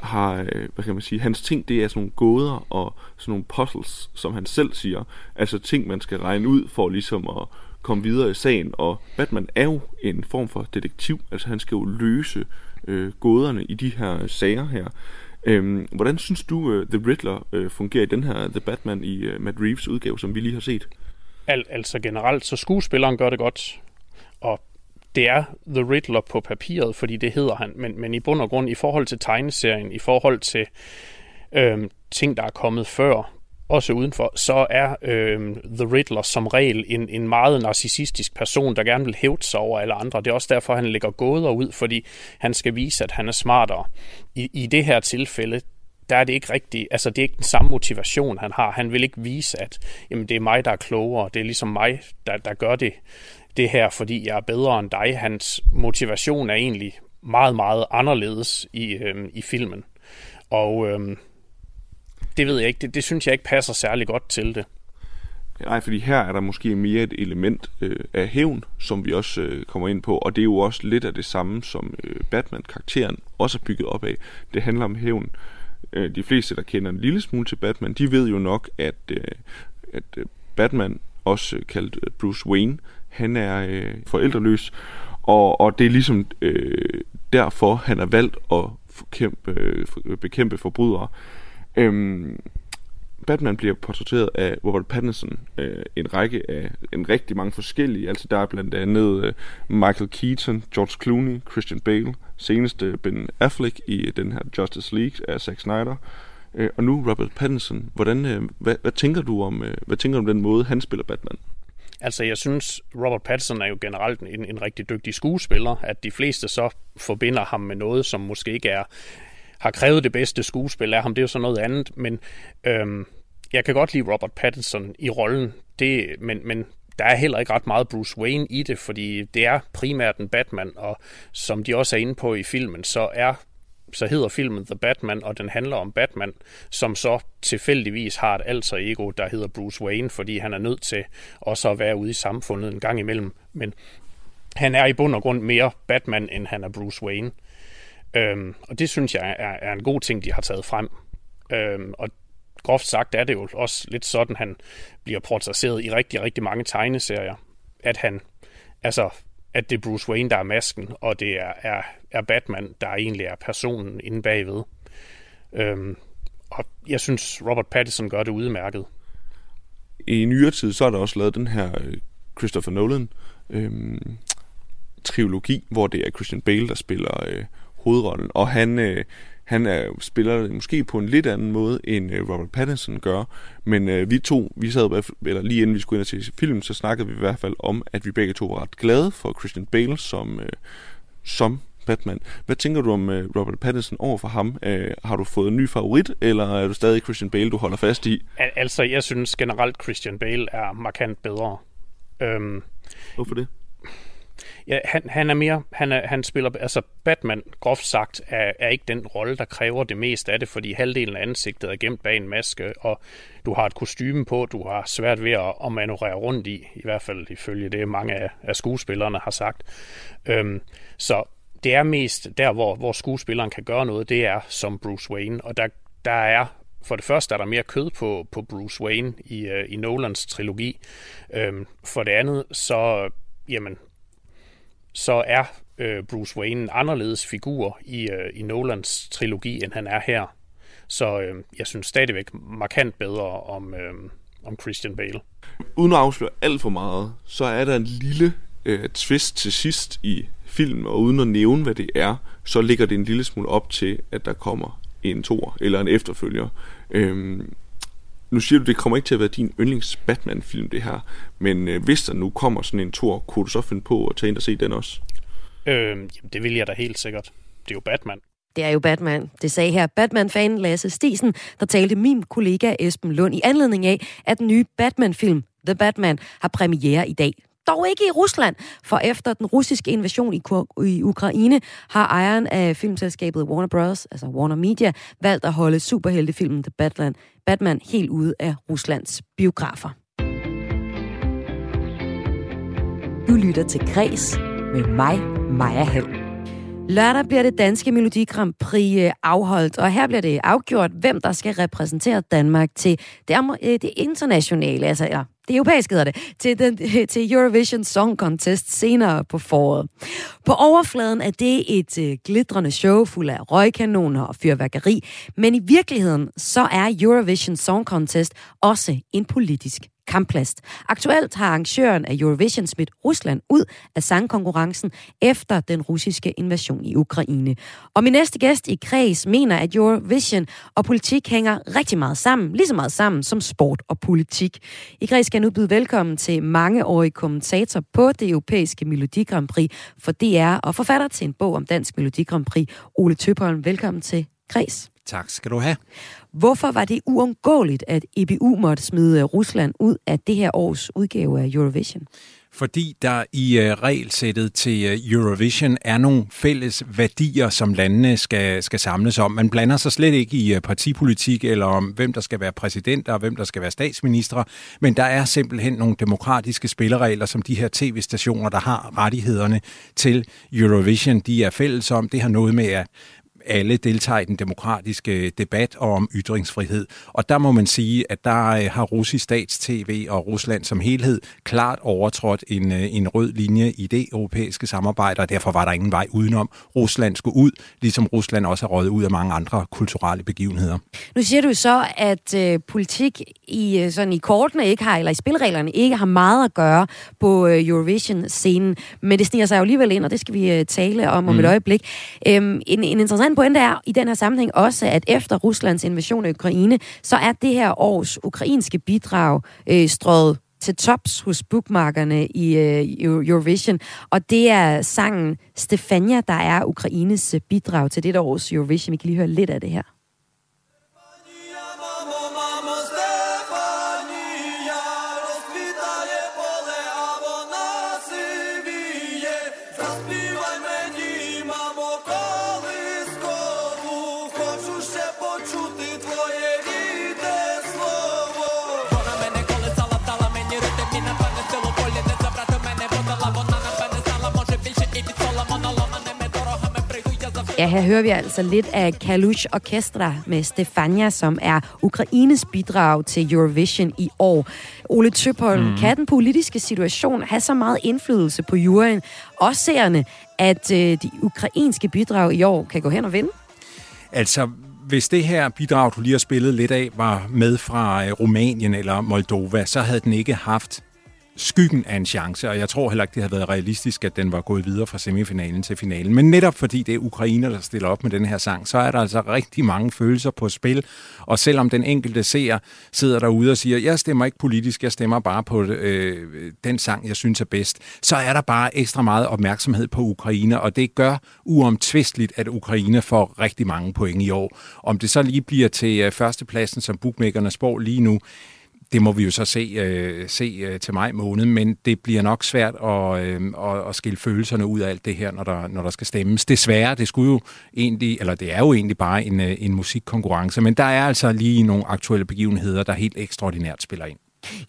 har, øh, hvad kan man sige, hans ting, det er sådan nogle gåder og sådan nogle puzzles, som han selv siger. Altså ting, man skal regne ud for ligesom at komme videre i sagen. Og Batman er jo en form for detektiv, altså han skal jo løse øh, gåderne i de her sager her. Øhm, hvordan synes du, uh, The Riddler uh, fungerer i den her The Batman i uh, Matt Reeves udgave, som vi lige har set? Al- altså generelt, så skuespilleren gør det godt, og det er The Riddler på papiret, fordi det hedder han, men, men i bund og grund i forhold til tegneserien, i forhold til øhm, ting, der er kommet før, også udenfor, så er øhm, The Riddler som regel en, en meget narcissistisk person, der gerne vil hævde sig over alle andre. Det er også derfor, han lægger gåder ud, fordi han skal vise, at han er smartere. I, i det her tilfælde, der er det ikke rigtigt, altså det er ikke den samme motivation, han har. Han vil ikke vise, at jamen, det er mig, der er klogere, det er ligesom mig, der, der gør det det her, fordi jeg er bedre end dig. Hans motivation er egentlig meget, meget anderledes i, øhm, i filmen. Og øhm, det ved jeg ikke, det, det synes jeg ikke passer særlig godt til det. Nej, fordi her er der måske mere et element øh, af hævn, som vi også øh, kommer ind på, og det er jo også lidt af det samme, som øh, Batman-karakteren også er bygget op af. Det handler om hævn. Øh, de fleste, der kender en lille smule til Batman, de ved jo nok, at, øh, at øh, Batman, også øh, kaldt øh, Bruce Wayne, han er øh, forældreløs, og, og det er ligesom øh, derfor, han har valgt at kæmpe, øh, bekæmpe forbrydere. Øhm, Batman bliver portrætteret af Robert Pattinson øh, en række af en rigtig mange forskellige. Altså der er blandt andet øh, Michael Keaton, George Clooney, Christian Bale, seneste Ben Affleck i den her Justice League af Zack Snyder. Øh, og nu Robert Pattinson. Hvordan, øh, hvad, hvad tænker du om øh, hvad tænker du om den måde han spiller Batman? Altså, jeg synes, Robert Pattinson er jo generelt en, en rigtig dygtig skuespiller, at de fleste så forbinder ham med noget, som måske ikke er har krævet det bedste skuespil af ham, det er jo så noget andet, men øhm, jeg kan godt lide Robert Pattinson i rollen, det, men, men der er heller ikke ret meget Bruce Wayne i det, fordi det er primært en Batman, og som de også er inde på i filmen, så er så hedder filmen The Batman, og den handler om Batman, som så tilfældigvis har et alter ego, der hedder Bruce Wayne, fordi han er nødt til også at være ude i samfundet en gang imellem. Men han er i bund og grund mere Batman, end han er Bruce Wayne. Øhm, og det synes jeg er, er en god ting, de har taget frem. Øhm, og groft sagt er det jo også lidt sådan, han bliver portrætteret i rigtig, rigtig mange tegneserier. At han, altså at det er Bruce Wayne, der er masken, og det er, er, er Batman, der egentlig er personen inde bagved. Øhm, og jeg synes, Robert Pattinson gør det udmærket. I nyere tid, så er der også lavet den her øh, Christopher Nolan øhm, trilogi, hvor det er Christian Bale, der spiller øh, hovedrollen, og han, øh, han er, spiller måske på en lidt anden måde, end øh, Robert Pattinson gør. Men øh, vi to, vi sad, eller lige inden vi skulle ind og se film, så snakkede vi i hvert fald om, at vi begge to var ret glade for Christian Bale som, øh, som Batman. Hvad tænker du om øh, Robert Pattinson over for ham? Øh, har du fået en ny favorit, eller er du stadig Christian Bale, du holder fast i? Al- altså, jeg synes generelt, Christian Bale er markant bedre. Øhm, Hvorfor det? Ja, han, han er mere, han, er, han spiller, altså Batman, groft sagt, er, er ikke den rolle, der kræver det mest af det, fordi halvdelen af ansigtet er gemt bag en maske, og du har et kostume på, du har svært ved at, at manøvrere rundt i, i hvert fald ifølge det, mange af, af skuespillerne har sagt. Øhm, så det er mest der, hvor, hvor skuespilleren kan gøre noget, det er som Bruce Wayne, og der, der er for det første er der mere kød på, på Bruce Wayne i, øh, i Nolans trilogi. Øhm, for det andet, så, jamen, så er øh, Bruce Wayne en anderledes figur i, øh, i Nolans trilogi, end han er her. Så øh, jeg synes stadigvæk markant bedre om, øh, om Christian Bale. Uden at afsløre alt for meget, så er der en lille øh, twist til sidst i filmen, og uden at nævne, hvad det er, så ligger det en lille smule op til, at der kommer en tor eller en efterfølger. Øhm, nu siger du, det kommer ikke til at være din yndlings Batman-film, det her. Men øh, hvis der nu kommer sådan en tor, kunne du så finde på at tage ind og se den også? Øh, jamen, det vil jeg da helt sikkert. Det er jo Batman. Det er jo Batman. Det sagde her Batman-fan Lasse Stisen, der talte min kollega Esben Lund i anledning af, at den nye Batman-film, The Batman, har premiere i dag. Dog ikke i Rusland, for efter den russiske invasion i, i Ukraine har ejeren af filmselskabet Warner Bros., altså Warner Media, valgt at holde superheltefilmen The Batman, Batman helt ude af Ruslands biografer. Du lytter til Græs med mig, Maja Hall. Lørdag bliver det danske Melodi Grand Prix øh, afholdt, og her bliver det afgjort, hvem der skal repræsentere Danmark til det, øh, det internationale, altså ja, det europæiske hedder det, til, den, [laughs] til Eurovision Song Contest senere på foråret. På overfladen er det et øh, glitrende show fuld af røgkanoner og fyrværkeri, men i virkeligheden så er Eurovision Song Contest også en politisk kampplast. Aktuelt har arrangøren af Eurovision smidt Rusland ud af sangkonkurrencen efter den russiske invasion i Ukraine. Og min næste gæst i Kreds mener, at Eurovision og politik hænger rigtig meget sammen, lige så meget sammen som sport og politik. I Kreds skal jeg nu byde velkommen til mangeårig kommentator på det europæiske Melodi Grand Prix for DR og forfatter til en bog om dansk Melodi Grand Prix, Ole Tøbholm. Velkommen til Kreds. Tak skal du have. Hvorfor var det uundgåeligt, at EBU måtte smide øh, Rusland ud af det her års udgave af Eurovision? Fordi der i øh, regelsættet til øh, Eurovision er nogle fælles værdier, som landene skal, skal samles om. Man blander sig slet ikke i partipolitik eller om, hvem der skal være præsident og hvem der skal være statsminister, men der er simpelthen nogle demokratiske spilleregler, som de her tv-stationer, der har rettighederne til Eurovision, de er fælles om. Det har noget med at alle deltager i den demokratiske debat og om ytringsfrihed. Og der må man sige, at der øh, har russisk stats-TV og Rusland som helhed klart overtrådt en, øh, en rød linje i det europæiske samarbejde, og derfor var der ingen vej udenom. Rusland skulle ud, ligesom Rusland også har røget ud af mange andre kulturelle begivenheder. Nu siger du så, at øh, politik i, øh, sådan i kortene ikke har, eller i spilreglerne ikke har meget at gøre på øh, Eurovision-scenen, men det sniger sig jo alligevel ind, og det skal vi øh, tale om om mm. et øjeblik. Øhm, en, en interessant anden pointe er i den her sammenhæng også, at efter Ruslands invasion af Ukraine, så er det her års ukrainske bidrag øh, strøget til tops hos bookmarkerne i øh, Eurovision. Og det er sangen Stefania, der er Ukraines bidrag til det års Eurovision. Vi kan lige høre lidt af det her. Ja, her hører vi altså lidt af Kalush Orkestra med Stefania, som er Ukraines bidrag til Eurovision i år. Ole Tøpholm, mm. kan den politiske situation have så meget indflydelse på juryen og seerne, at øh, de ukrainske bidrag i år kan gå hen og vinde? Altså, hvis det her bidrag, du lige har spillet lidt af, var med fra øh, Rumænien eller Moldova, så havde den ikke haft skyggen af en chance, og jeg tror heller ikke, det havde været realistisk, at den var gået videre fra semifinalen til finalen. Men netop fordi det er Ukrainer, der stiller op med den her sang, så er der altså rigtig mange følelser på spil, og selvom den enkelte seer sidder derude og siger, jeg stemmer ikke politisk, jeg stemmer bare på øh, den sang, jeg synes er bedst, så er der bare ekstra meget opmærksomhed på Ukraine, og det gør uomtvisteligt, at Ukraine får rigtig mange point i år. Om det så lige bliver til øh, førstepladsen, som bookmakerne spår lige nu, det må vi jo så se, øh, se øh, til maj måned, men det bliver nok svært at, øh, at, at skille følelserne ud af alt det her, når der, når der skal stemmes. Desværre, det skulle jo egentlig, eller det er jo egentlig bare en, øh, en musikkonkurrence, men der er altså lige nogle aktuelle begivenheder, der helt ekstraordinært spiller ind.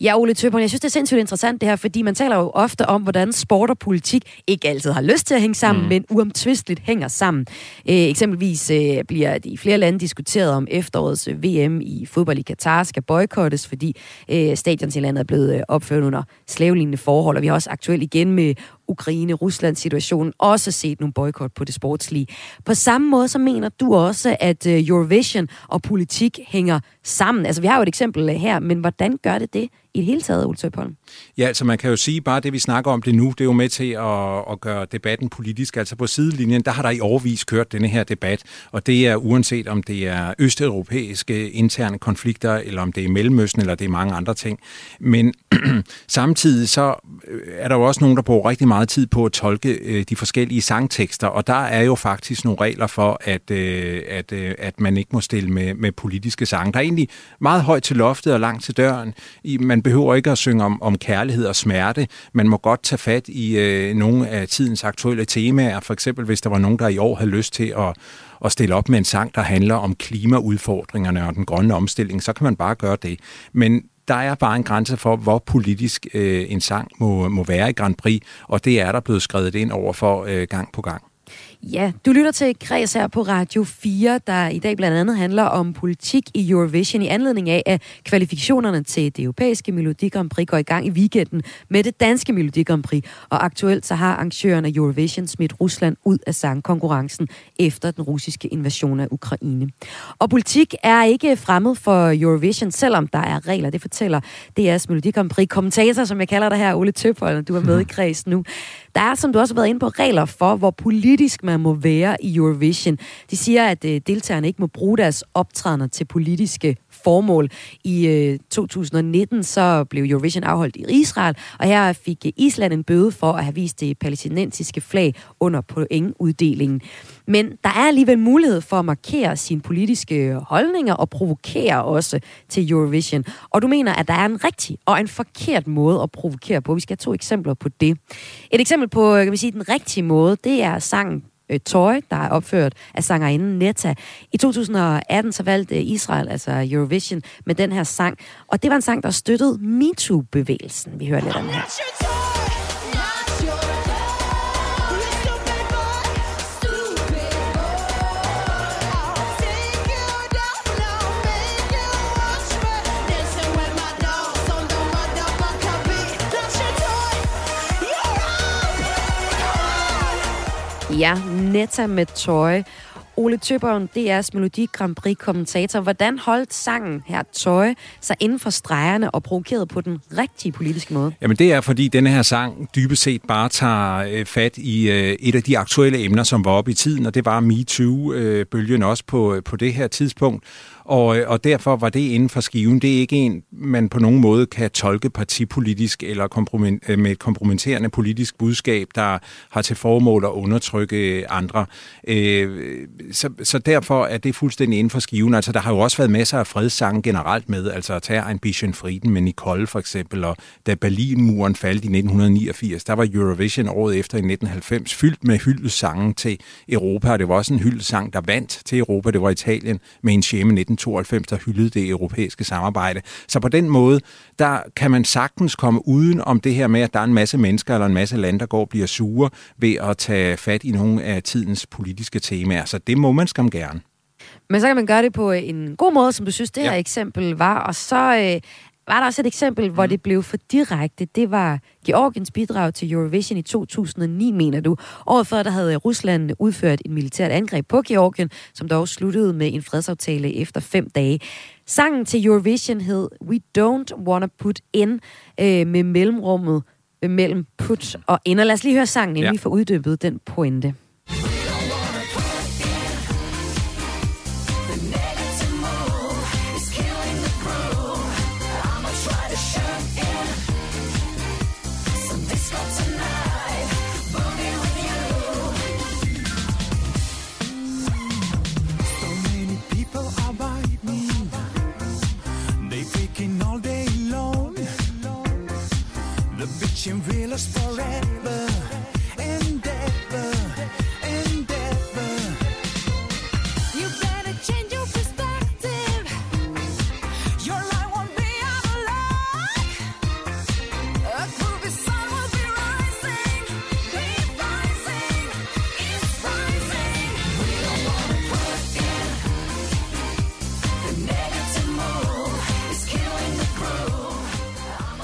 Ja, Ole Tøberen, jeg synes, det er sindssygt interessant det her, fordi man taler jo ofte om, hvordan sport og politik ikke altid har lyst til at hænge sammen, mm. men uomtvisteligt hænger sammen. Øh, eksempelvis øh, bliver det i flere lande diskuteret om efterårets øh, VM i fodbold i Katar skal boykottes, fordi øh, stadions i landet er blevet øh, opført under slavelignende forhold, og vi har også aktuelt igen med Ukraine-Rusland situation, også set nogle boykot på det sportslige. På samme måde så mener du også, at øh, Eurovision og politik hænger sammen. Altså vi har jo et eksempel her, men hvordan gør det det i det hele taget, Ole Søbholm? Ja, altså man kan jo sige, bare det vi snakker om det nu, det er jo med til at, at gøre debatten politisk. Altså på sidelinjen, der har der i overvis kørt denne her debat, og det er uanset om det er østeuropæiske interne konflikter, eller om det er Mellemøsten, eller det er mange andre ting. Men [clears throat] samtidig så øh, er der jo også nogen, der bruger rigtig meget tid på at tolke øh, de forskellige sangtekster, og der er jo faktisk nogle regler for, at, øh, at, øh, at man ikke må stille med, med politiske sange. Der er egentlig meget højt til loftet og langt til døren. Man behøver ikke at synge om, om kærlighed og smerte. Man må godt tage fat i øh, nogle af tidens aktuelle temaer. For eksempel, hvis der var nogen, der i år havde lyst til at, at stille op med en sang, der handler om klimaudfordringerne og den grønne omstilling, så kan man bare gøre det. Men der er bare en grænse for, hvor politisk øh, en sang må, må være i Grand Prix, og det er der blevet skrevet ind over for øh, gang på gang. Ja, du lytter til Græs her på Radio 4, der i dag blandt andet handler om politik i Eurovision i anledning af, at kvalifikationerne til det europæiske Melodi Grand Prix går i gang i weekenden med det danske Melodi Grand Prix. Og aktuelt så har arrangøren af Eurovision smidt Rusland ud af sangkonkurrencen efter den russiske invasion af Ukraine. Og politik er ikke fremmed for Eurovision, selvom der er regler. Det fortæller DR's Melodi Grand Prix kommentator, som jeg kalder dig her, Ole Tøbhold, du er med i [laughs] Græs nu. Der er, som du også har været inde på, regler for, hvor politisk man må være i Eurovision. De siger, at øh, deltagerne ikke må bruge deres optrædener til politiske formål. I øh, 2019 så blev Eurovision afholdt i Israel, og her fik Island en bøde for at have vist det palæstinensiske flag under pointuddelingen. Men der er alligevel mulighed for at markere sine politiske holdninger og provokere også til Eurovision. Og du mener, at der er en rigtig og en forkert måde at provokere på. Vi skal have to eksempler på det. Et eksempel på, øh, kan vi sige, den rigtige måde, det er sangen Tøj, øh, Toy, der er opført af sangerinden Netta. I 2018 så valgte Israel, altså Eurovision, med den her sang. Og det var en sang, der støttede MeToo-bevægelsen. Vi hører lidt om her. Ja, Netta med tøj. Ole Tøberen, DR's Melodi Grand Prix kommentator. Hvordan holdt sangen her Tøj sig inden for stregerne og provokeret på den rigtige politiske måde? Jamen det er, fordi denne her sang dybest set bare tager øh, fat i øh, et af de aktuelle emner, som var oppe i tiden, og det var MeToo-bølgen øh, også på, øh, på det her tidspunkt. Og, øh, og derfor var det inden for skiven. Det er ikke en, man på nogen måde kan tolke partipolitisk eller øh, med et kompromitterende politisk budskab, der har til formål at undertrykke øh, andre. Øh, så, så derfor er det fuldstændig inden for skiven. Altså, der har jo også været masser af fredssange generelt med, altså at tage Ambition Frieden med Nicole for eksempel, og da Berlinmuren faldt i 1989, der var Eurovision året efter i 1990 fyldt med hyldessange til Europa, og det var også en hyldesang, der vandt til Europa. Det var Italien med en scheme 1992, der hyldede det europæiske samarbejde. Så på den måde, der kan man sagtens komme uden om det her med, at der er en masse mennesker eller en masse lande, der går og bliver sure ved at tage fat i nogle af tidens politiske temaer. Så det må man skam gerne. Men så kan man gøre det på en god måde, som du synes, det her ja. eksempel var. Og så øh, var der også et eksempel, hvor mm. det blev for direkte. Det var Georgiens bidrag til Eurovision i 2009, mener du. Året før, der havde Rusland udført et militært angreb på Georgien, som dog sluttede med en fredsaftale efter fem dage. Sangen til Eurovision hed We Don't Wanna Put In øh, med mellemrummet mellem put og ind. Og lad os lige høre sangen, inden ja. vi får uddybet den pointe. Reaching real for.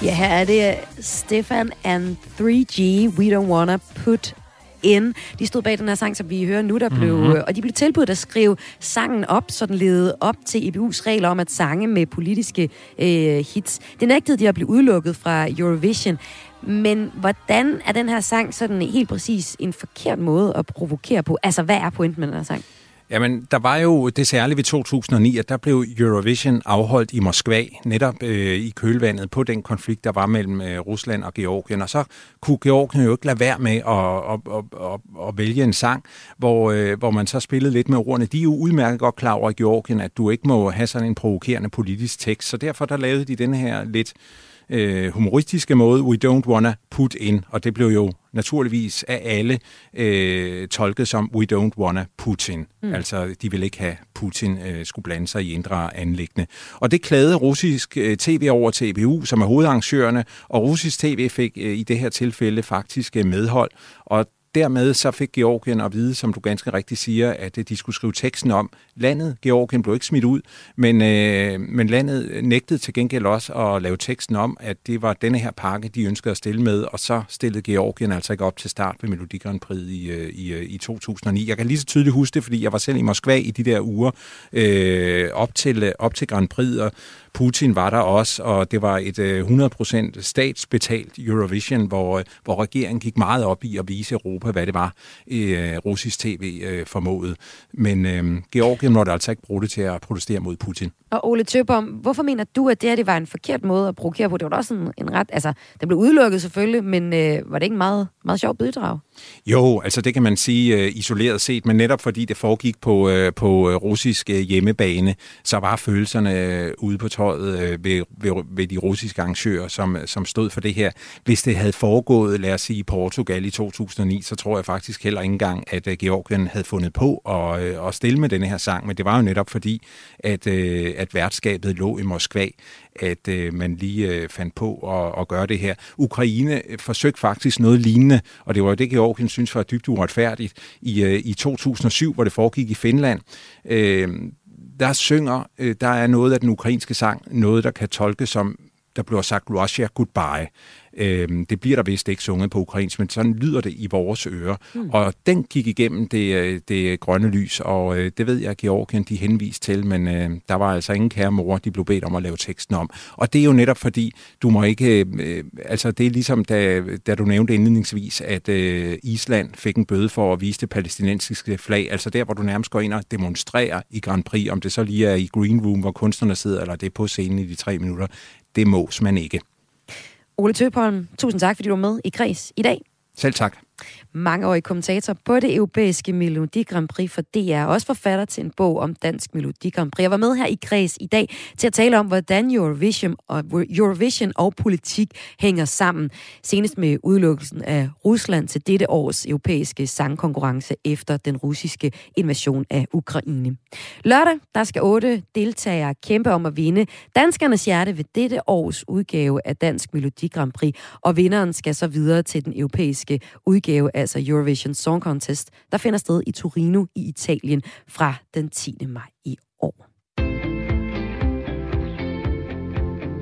Ja, her er det Stefan and 3G, We Don't Wanna Put In. De stod bag den her sang, som vi hører nu, der blev, Mhm. mm-hmm. og de blev tilbudt at skrive sangen op, så den levede op til EBU's regler om at sange med politiske øh, hits. Det nægtede de at blive udelukket fra Eurovision. Men hvordan er den her sang sådan helt præcis en forkert måde at provokere på? Altså, hvad er pointen med den her sang? Jamen, der var jo det særlige ved 2009, at der blev Eurovision afholdt i Moskva, netop øh, i kølvandet på den konflikt, der var mellem øh, Rusland og Georgien. Og så kunne Georgien jo ikke lade være med at, at, at, at, at vælge en sang, hvor, øh, hvor man så spillede lidt med ordene. De er jo udmærket godt klar over i Georgien, at du ikke må have sådan en provokerende politisk tekst. Så derfor der lavede de den her lidt øh, humoristiske måde, we don't wanna put in, og det blev jo naturligvis af alle øh, tolket som we don't wanna Putin. Mm. Altså, de ville ikke have Putin øh, skulle blande sig i indre anlæggende. Og det klagede russisk øh, tv over til EBU, som er hovedarrangørerne, og russisk tv fik øh, i det her tilfælde faktisk øh, medhold, og Dermed så fik Georgien at vide, som du ganske rigtigt siger, at øh, de skulle skrive teksten om. Landet, Georgien, blev ikke smidt ud, men, øh, men landet nægtede til gengæld også at lave teksten om, at det var denne her pakke, de ønskede at stille med, og så stillede Georgien altså ikke op til start ved Melodi Grand Prix i, øh, i, øh, i 2009. Jeg kan lige så tydeligt huske det, fordi jeg var selv i Moskva i de der uger øh, op, til, op til Grand Prix, og Putin var der også, og det var et øh, 100% statsbetalt Eurovision, hvor, øh, hvor regeringen gik meget op i at vise Europa, hvad det var, øh, russisk tv øh, formåede. Men øh, Georgien måtte altså ikke bruge det til at protestere mod Putin. Og Ole Tøbom, hvorfor mener du, at det her det var en forkert måde at provokere på? Det var da også en, en ret... Altså, den blev udelukket selvfølgelig, men øh, var det ikke meget, meget sjov bidrag? Jo, altså det kan man sige øh, isoleret set, men netop fordi det foregik på, øh, på øh, russisk øh, hjemmebane, så var følelserne øh, ude på tøjet øh, ved, ved, ved de russiske arrangører, som, som stod for det her. Hvis det havde foregået, lad os sige, i Portugal i 2009, så tror jeg faktisk heller ikke engang, at øh, Georgien havde fundet på at, øh, at stille med denne her sang, men det var jo netop fordi, at, øh, at værtskabet lå i Moskva, at øh, man lige øh, fandt på at, at gøre det her. Ukraine øh, forsøgte faktisk noget lignende, og det var jo det, Georgien synes var dybt uretfærdigt i, øh, i 2007, hvor det foregik i Finland. Øh, der synger, øh, der er noget af den ukrainske sang, noget, der kan tolkes som, der bliver sagt Russia goodbye. Øhm, det bliver der vist ikke sunget på ukrainsk, men sådan lyder det i vores ører. Mm. Og den gik igennem det, øh, det grønne lys, og øh, det ved jeg, at Georgien de henviste til, men øh, der var altså ingen kære mor, de blev bedt om at lave teksten om. Og det er jo netop fordi, du må ikke, øh, altså det er ligesom, da, da du nævnte indledningsvis, at øh, Island fik en bøde for at vise det palæstinensiske flag, altså der, hvor du nærmest går ind og demonstrerer i Grand Prix, om det så lige er i Green Room, hvor kunstnerne sidder, eller det er på scenen i de tre minutter, det mås man ikke. Ole Tøbholm, tusind tak, fordi du var med i Græs i dag. Selv tak mangeårig kommentator på det europæiske Melodi Grand Prix for DR, også forfatter til en bog om dansk Melodi Grand Prix. Jeg var med her i Græs i dag til at tale om, hvordan Eurovision og, Eurovision og politik hænger sammen. Senest med udelukkelsen af Rusland til dette års europæiske sangkonkurrence efter den russiske invasion af Ukraine. Lørdag, der skal otte deltagere kæmpe om at vinde danskernes hjerte ved dette års udgave af Dansk Melodi Grand Prix, og vinderen skal så videre til den europæiske udgave, altså Eurovision Song Contest, der finder sted i Torino i Italien fra den 10. maj i år.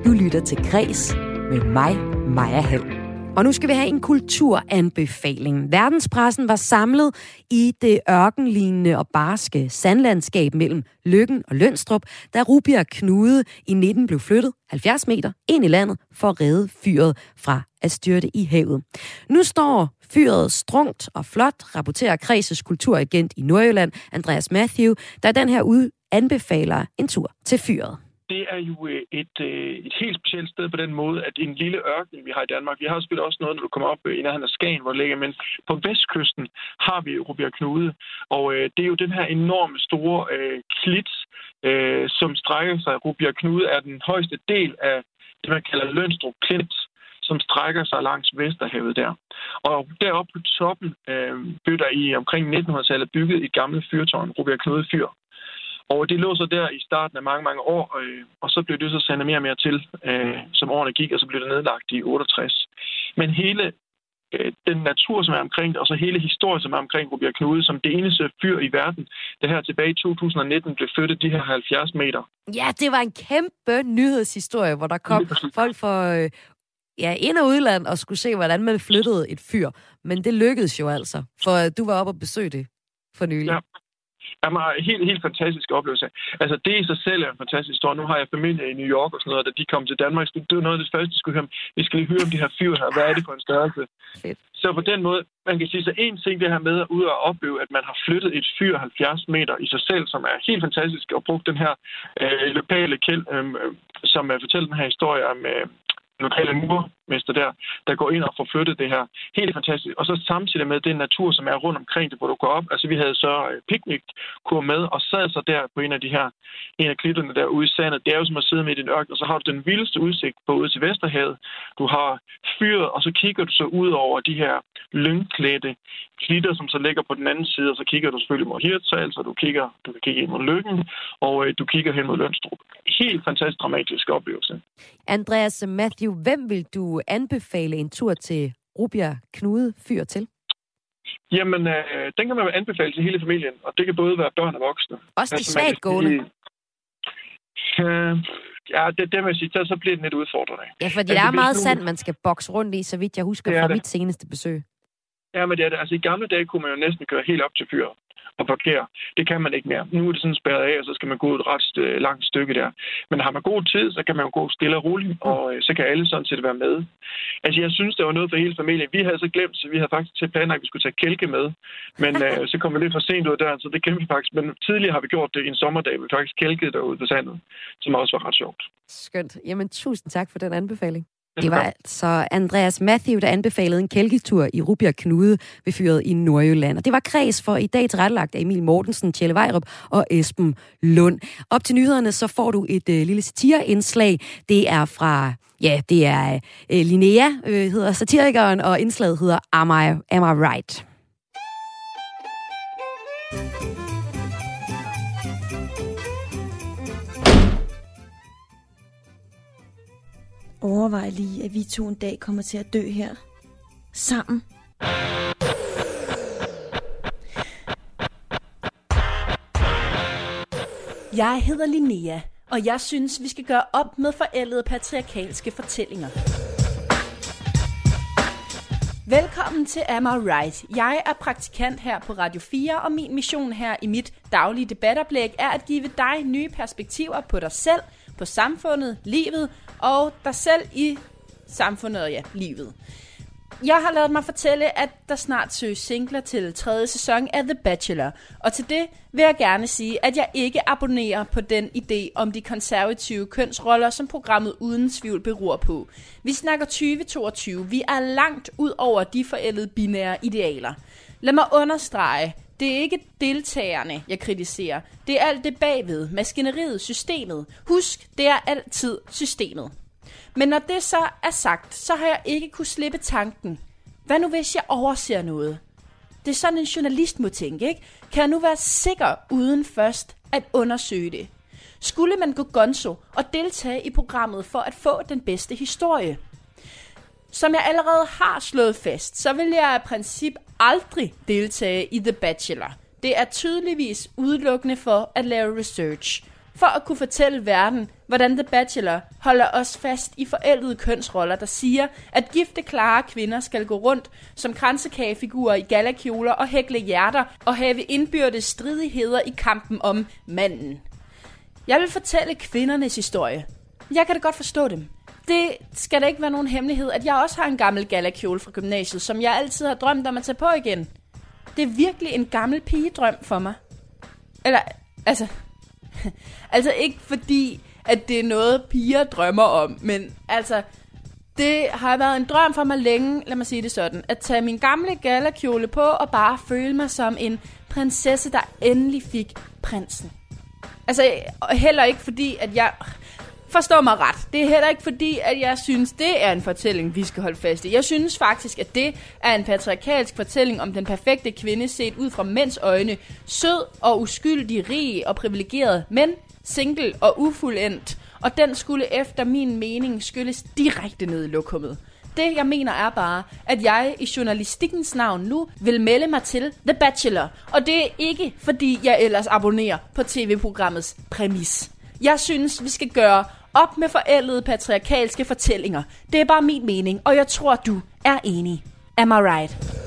Du lytter til Græs med mig, Maja Hall. Og nu skal vi have en kulturanbefaling. Verdenspressen var samlet i det ørkenlignende og barske sandlandskab mellem Lykken og Lønstrup, da Rubia Knude i 19 blev flyttet 70 meter ind i landet for at redde fyret fra at styrte i havet. Nu står fyret strungt og flot, rapporterer Kreses kulturagent i Nordjylland, Andreas Matthew, der den her ude anbefaler en tur til fyret det er jo øh, et, øh, et helt specielt sted på den måde, at en lille ørken, vi har i Danmark, vi har selvfølgelig også noget, når du kommer op øh, i nærheden af Skagen, hvor det ligger, men på vestkysten har vi Rubjerg Knude, og øh, det er jo den her enorme store øh, klit, øh, som strækker sig. Rubjerg Knude er den højeste del af det, man kalder Lønstrup Klint, som strækker sig langs Vesterhavet der. Og deroppe på toppen øh, blev der i omkring 1900-tallet bygget et gammelt fyrtårn, Rubjerg Knude Fyr. Og det lå så der i starten af mange, mange år, øh, og så blev det så sendt mere og mere til, øh, som årene gik, og så blev det nedlagt i 68. Men hele øh, den natur, som er omkring det, og så hele historien, som er omkring Rubjerg Knude, som det eneste fyr i verden, det her tilbage i 2019 blev flyttet de her 70 meter. Ja, det var en kæmpe nyhedshistorie, hvor der kom folk fra øh, ja, ind- og udland og skulle se, hvordan man flyttede et fyr. Men det lykkedes jo altså, for øh, du var oppe og besøge det for nylig. Ja. Jamen, helt, helt fantastisk oplevelse. Altså, det i sig selv er en fantastisk historie. Nu har jeg familie i New York og sådan noget, da de kom til Danmark. så Det var noget af det første, de skulle høre om. Vi skal lige høre om de her fyr her. Hvad er det for en størrelse? Fedt. Så på den måde, man kan sige, så en ting det her med at ud og opleve, at man har flyttet et fyr 70 meter i sig selv, som er helt fantastisk, og brugt den her øh, lokale kæld, øh, som øh, fortæller den her historie om øh, lokale bygmester der, der går ind og får flyttet det her. Helt fantastisk. Og så samtidig med den natur, som er rundt omkring det, hvor du går op. Altså vi havde så øh, piknikkur med, og sad så der på en af de her, en af klitterne der ude i sandet. Det er jo som at sidde midt i en ørken, og så har du den vildeste udsigt på ude til Vesterhavet. Du har fyret, og så kigger du så ud over de her lyngklædte klitter, som så ligger på den anden side, og så kigger du selvfølgelig mod Hirtshals, og du kigger, du kan kigge ind mod Lykken, og øh, du kigger hen mod Lønstrup. Helt fantastisk dramatisk oplevelse. Andreas Matthew, hvem vil du anbefale en tur til Rubia Knude Fyr til? Jamen, øh, den kan man anbefale til hele familien, og det kan både være børn og voksne. Også de Altså, svagt gående. Øh, ja, det, det må jeg sige, så, så bliver det lidt udfordrende. Ja, fordi Altså, der er meget nu- sand, man skal bokse rundt i, så vidt jeg husker er fra det. mit seneste besøg. Ja, men det er det. Altså, i gamle dage kunne man jo næsten køre helt op til fyret og parkere. Det kan man ikke mere. Nu er det sådan spærret af, og så skal man gå et ret øh, langt stykke der. Men har man god tid, så kan man jo gå stille og roligt, og øh, så kan alle sådan set være med. Altså, jeg synes, det var noget for hele familien. Vi havde så glemt, så vi havde faktisk til planer, at vi skulle tage kælke med. Men [laughs] øh, så kom vi lidt for sent ud af døren, så det glemte vi faktisk. Men tidligere har vi gjort det en sommerdag, vi faktisk kælkede derude på sandet, som også var ret sjovt. Skønt. Jamen, tusind tak for den anbefaling. Det var altså Andreas Matthew, der anbefalede en kælketur i Rubjerg Knude ved fyret i Nordjylland. Og det var kreds for i dag tilrettelagt af Emil Mortensen, Tjelle Vejrup og Esben Lund. Op til nyhederne, så får du et øh, lille satireindslag. Det er fra, ja, det er øh, Linnea, øh, hedder satirikeren, og indslaget hedder Am I, Am I Right? Overvej lige, at vi to en dag kommer til at dø her. Sammen. Jeg hedder Linnea, og jeg synes, vi skal gøre op med forældede patriarkalske fortællinger. Velkommen til Am I Right. Jeg er praktikant her på Radio 4, og min mission her i mit daglige debatoplæg er at give dig nye perspektiver på dig selv, på samfundet, livet og dig selv i samfundet og ja, livet. Jeg har lavet mig fortælle, at der snart søges singler til tredje sæson af The Bachelor. Og til det vil jeg gerne sige, at jeg ikke abonnerer på den idé om de konservative kønsroller, som programmet uden tvivl beror på. Vi snakker 2022. Vi er langt ud over de forældede binære idealer. Lad mig understrege, det er ikke deltagerne, jeg kritiserer. Det er alt det bagved, maskineriet, systemet. Husk, det er altid systemet. Men når det så er sagt, så har jeg ikke kunne slippe tanken. Hvad nu hvis jeg overser noget? Det er sådan en journalist må tænke, ikke? Kan jeg nu være sikker uden først at undersøge det? Skulle man gå gonzo og deltage i programmet for at få den bedste historie? Som jeg allerede har slået fast, så vil jeg i princip aldrig deltage i The Bachelor. Det er tydeligvis udelukkende for at lave research. For at kunne fortælle verden, hvordan The Bachelor holder os fast i forældede kønsroller, der siger, at gifte klare kvinder skal gå rundt som kransekagefigurer i galakjoler og hækle hjerter og have indbyrdes stridigheder i kampen om manden. Jeg vil fortælle kvindernes historie. Jeg kan da godt forstå dem. Det skal da ikke være nogen hemmelighed, at jeg også har en gammel galakjole fra gymnasiet, som jeg altid har drømt om at tage på igen. Det er virkelig en gammel pigedrøm for mig. Eller, altså... [laughs] altså ikke fordi, at det er noget, piger drømmer om, men altså... Det har været en drøm for mig længe, lad mig sige det sådan, at tage min gamle galakjole på og bare føle mig som en prinsesse, der endelig fik prinsen. Altså, heller ikke fordi, at jeg forstå mig ret. Det er heller ikke fordi, at jeg synes, det er en fortælling, vi skal holde fast i. Jeg synes faktisk, at det er en patriarkalsk fortælling om den perfekte kvinde set ud fra mænds øjne. Sød og uskyldig, rig og privilegeret, men single og ufuldendt. Og den skulle efter min mening skylles direkte ned i lokummet. Det, jeg mener, er bare, at jeg i journalistikkens navn nu vil melde mig til The Bachelor. Og det er ikke, fordi jeg ellers abonnerer på tv-programmets præmis. Jeg synes, vi skal gøre op med forældede patriarkalske fortællinger. Det er bare min mening, og jeg tror, du er enig. Am I right?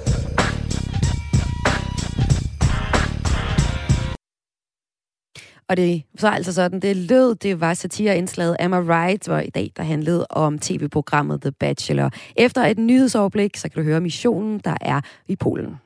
Og det så altså sådan, det lød, det var satireindslaget Am I Right, hvor i dag der handlede om tv-programmet The Bachelor. Efter et nyhedsoverblik, så kan du høre missionen, der er i Polen.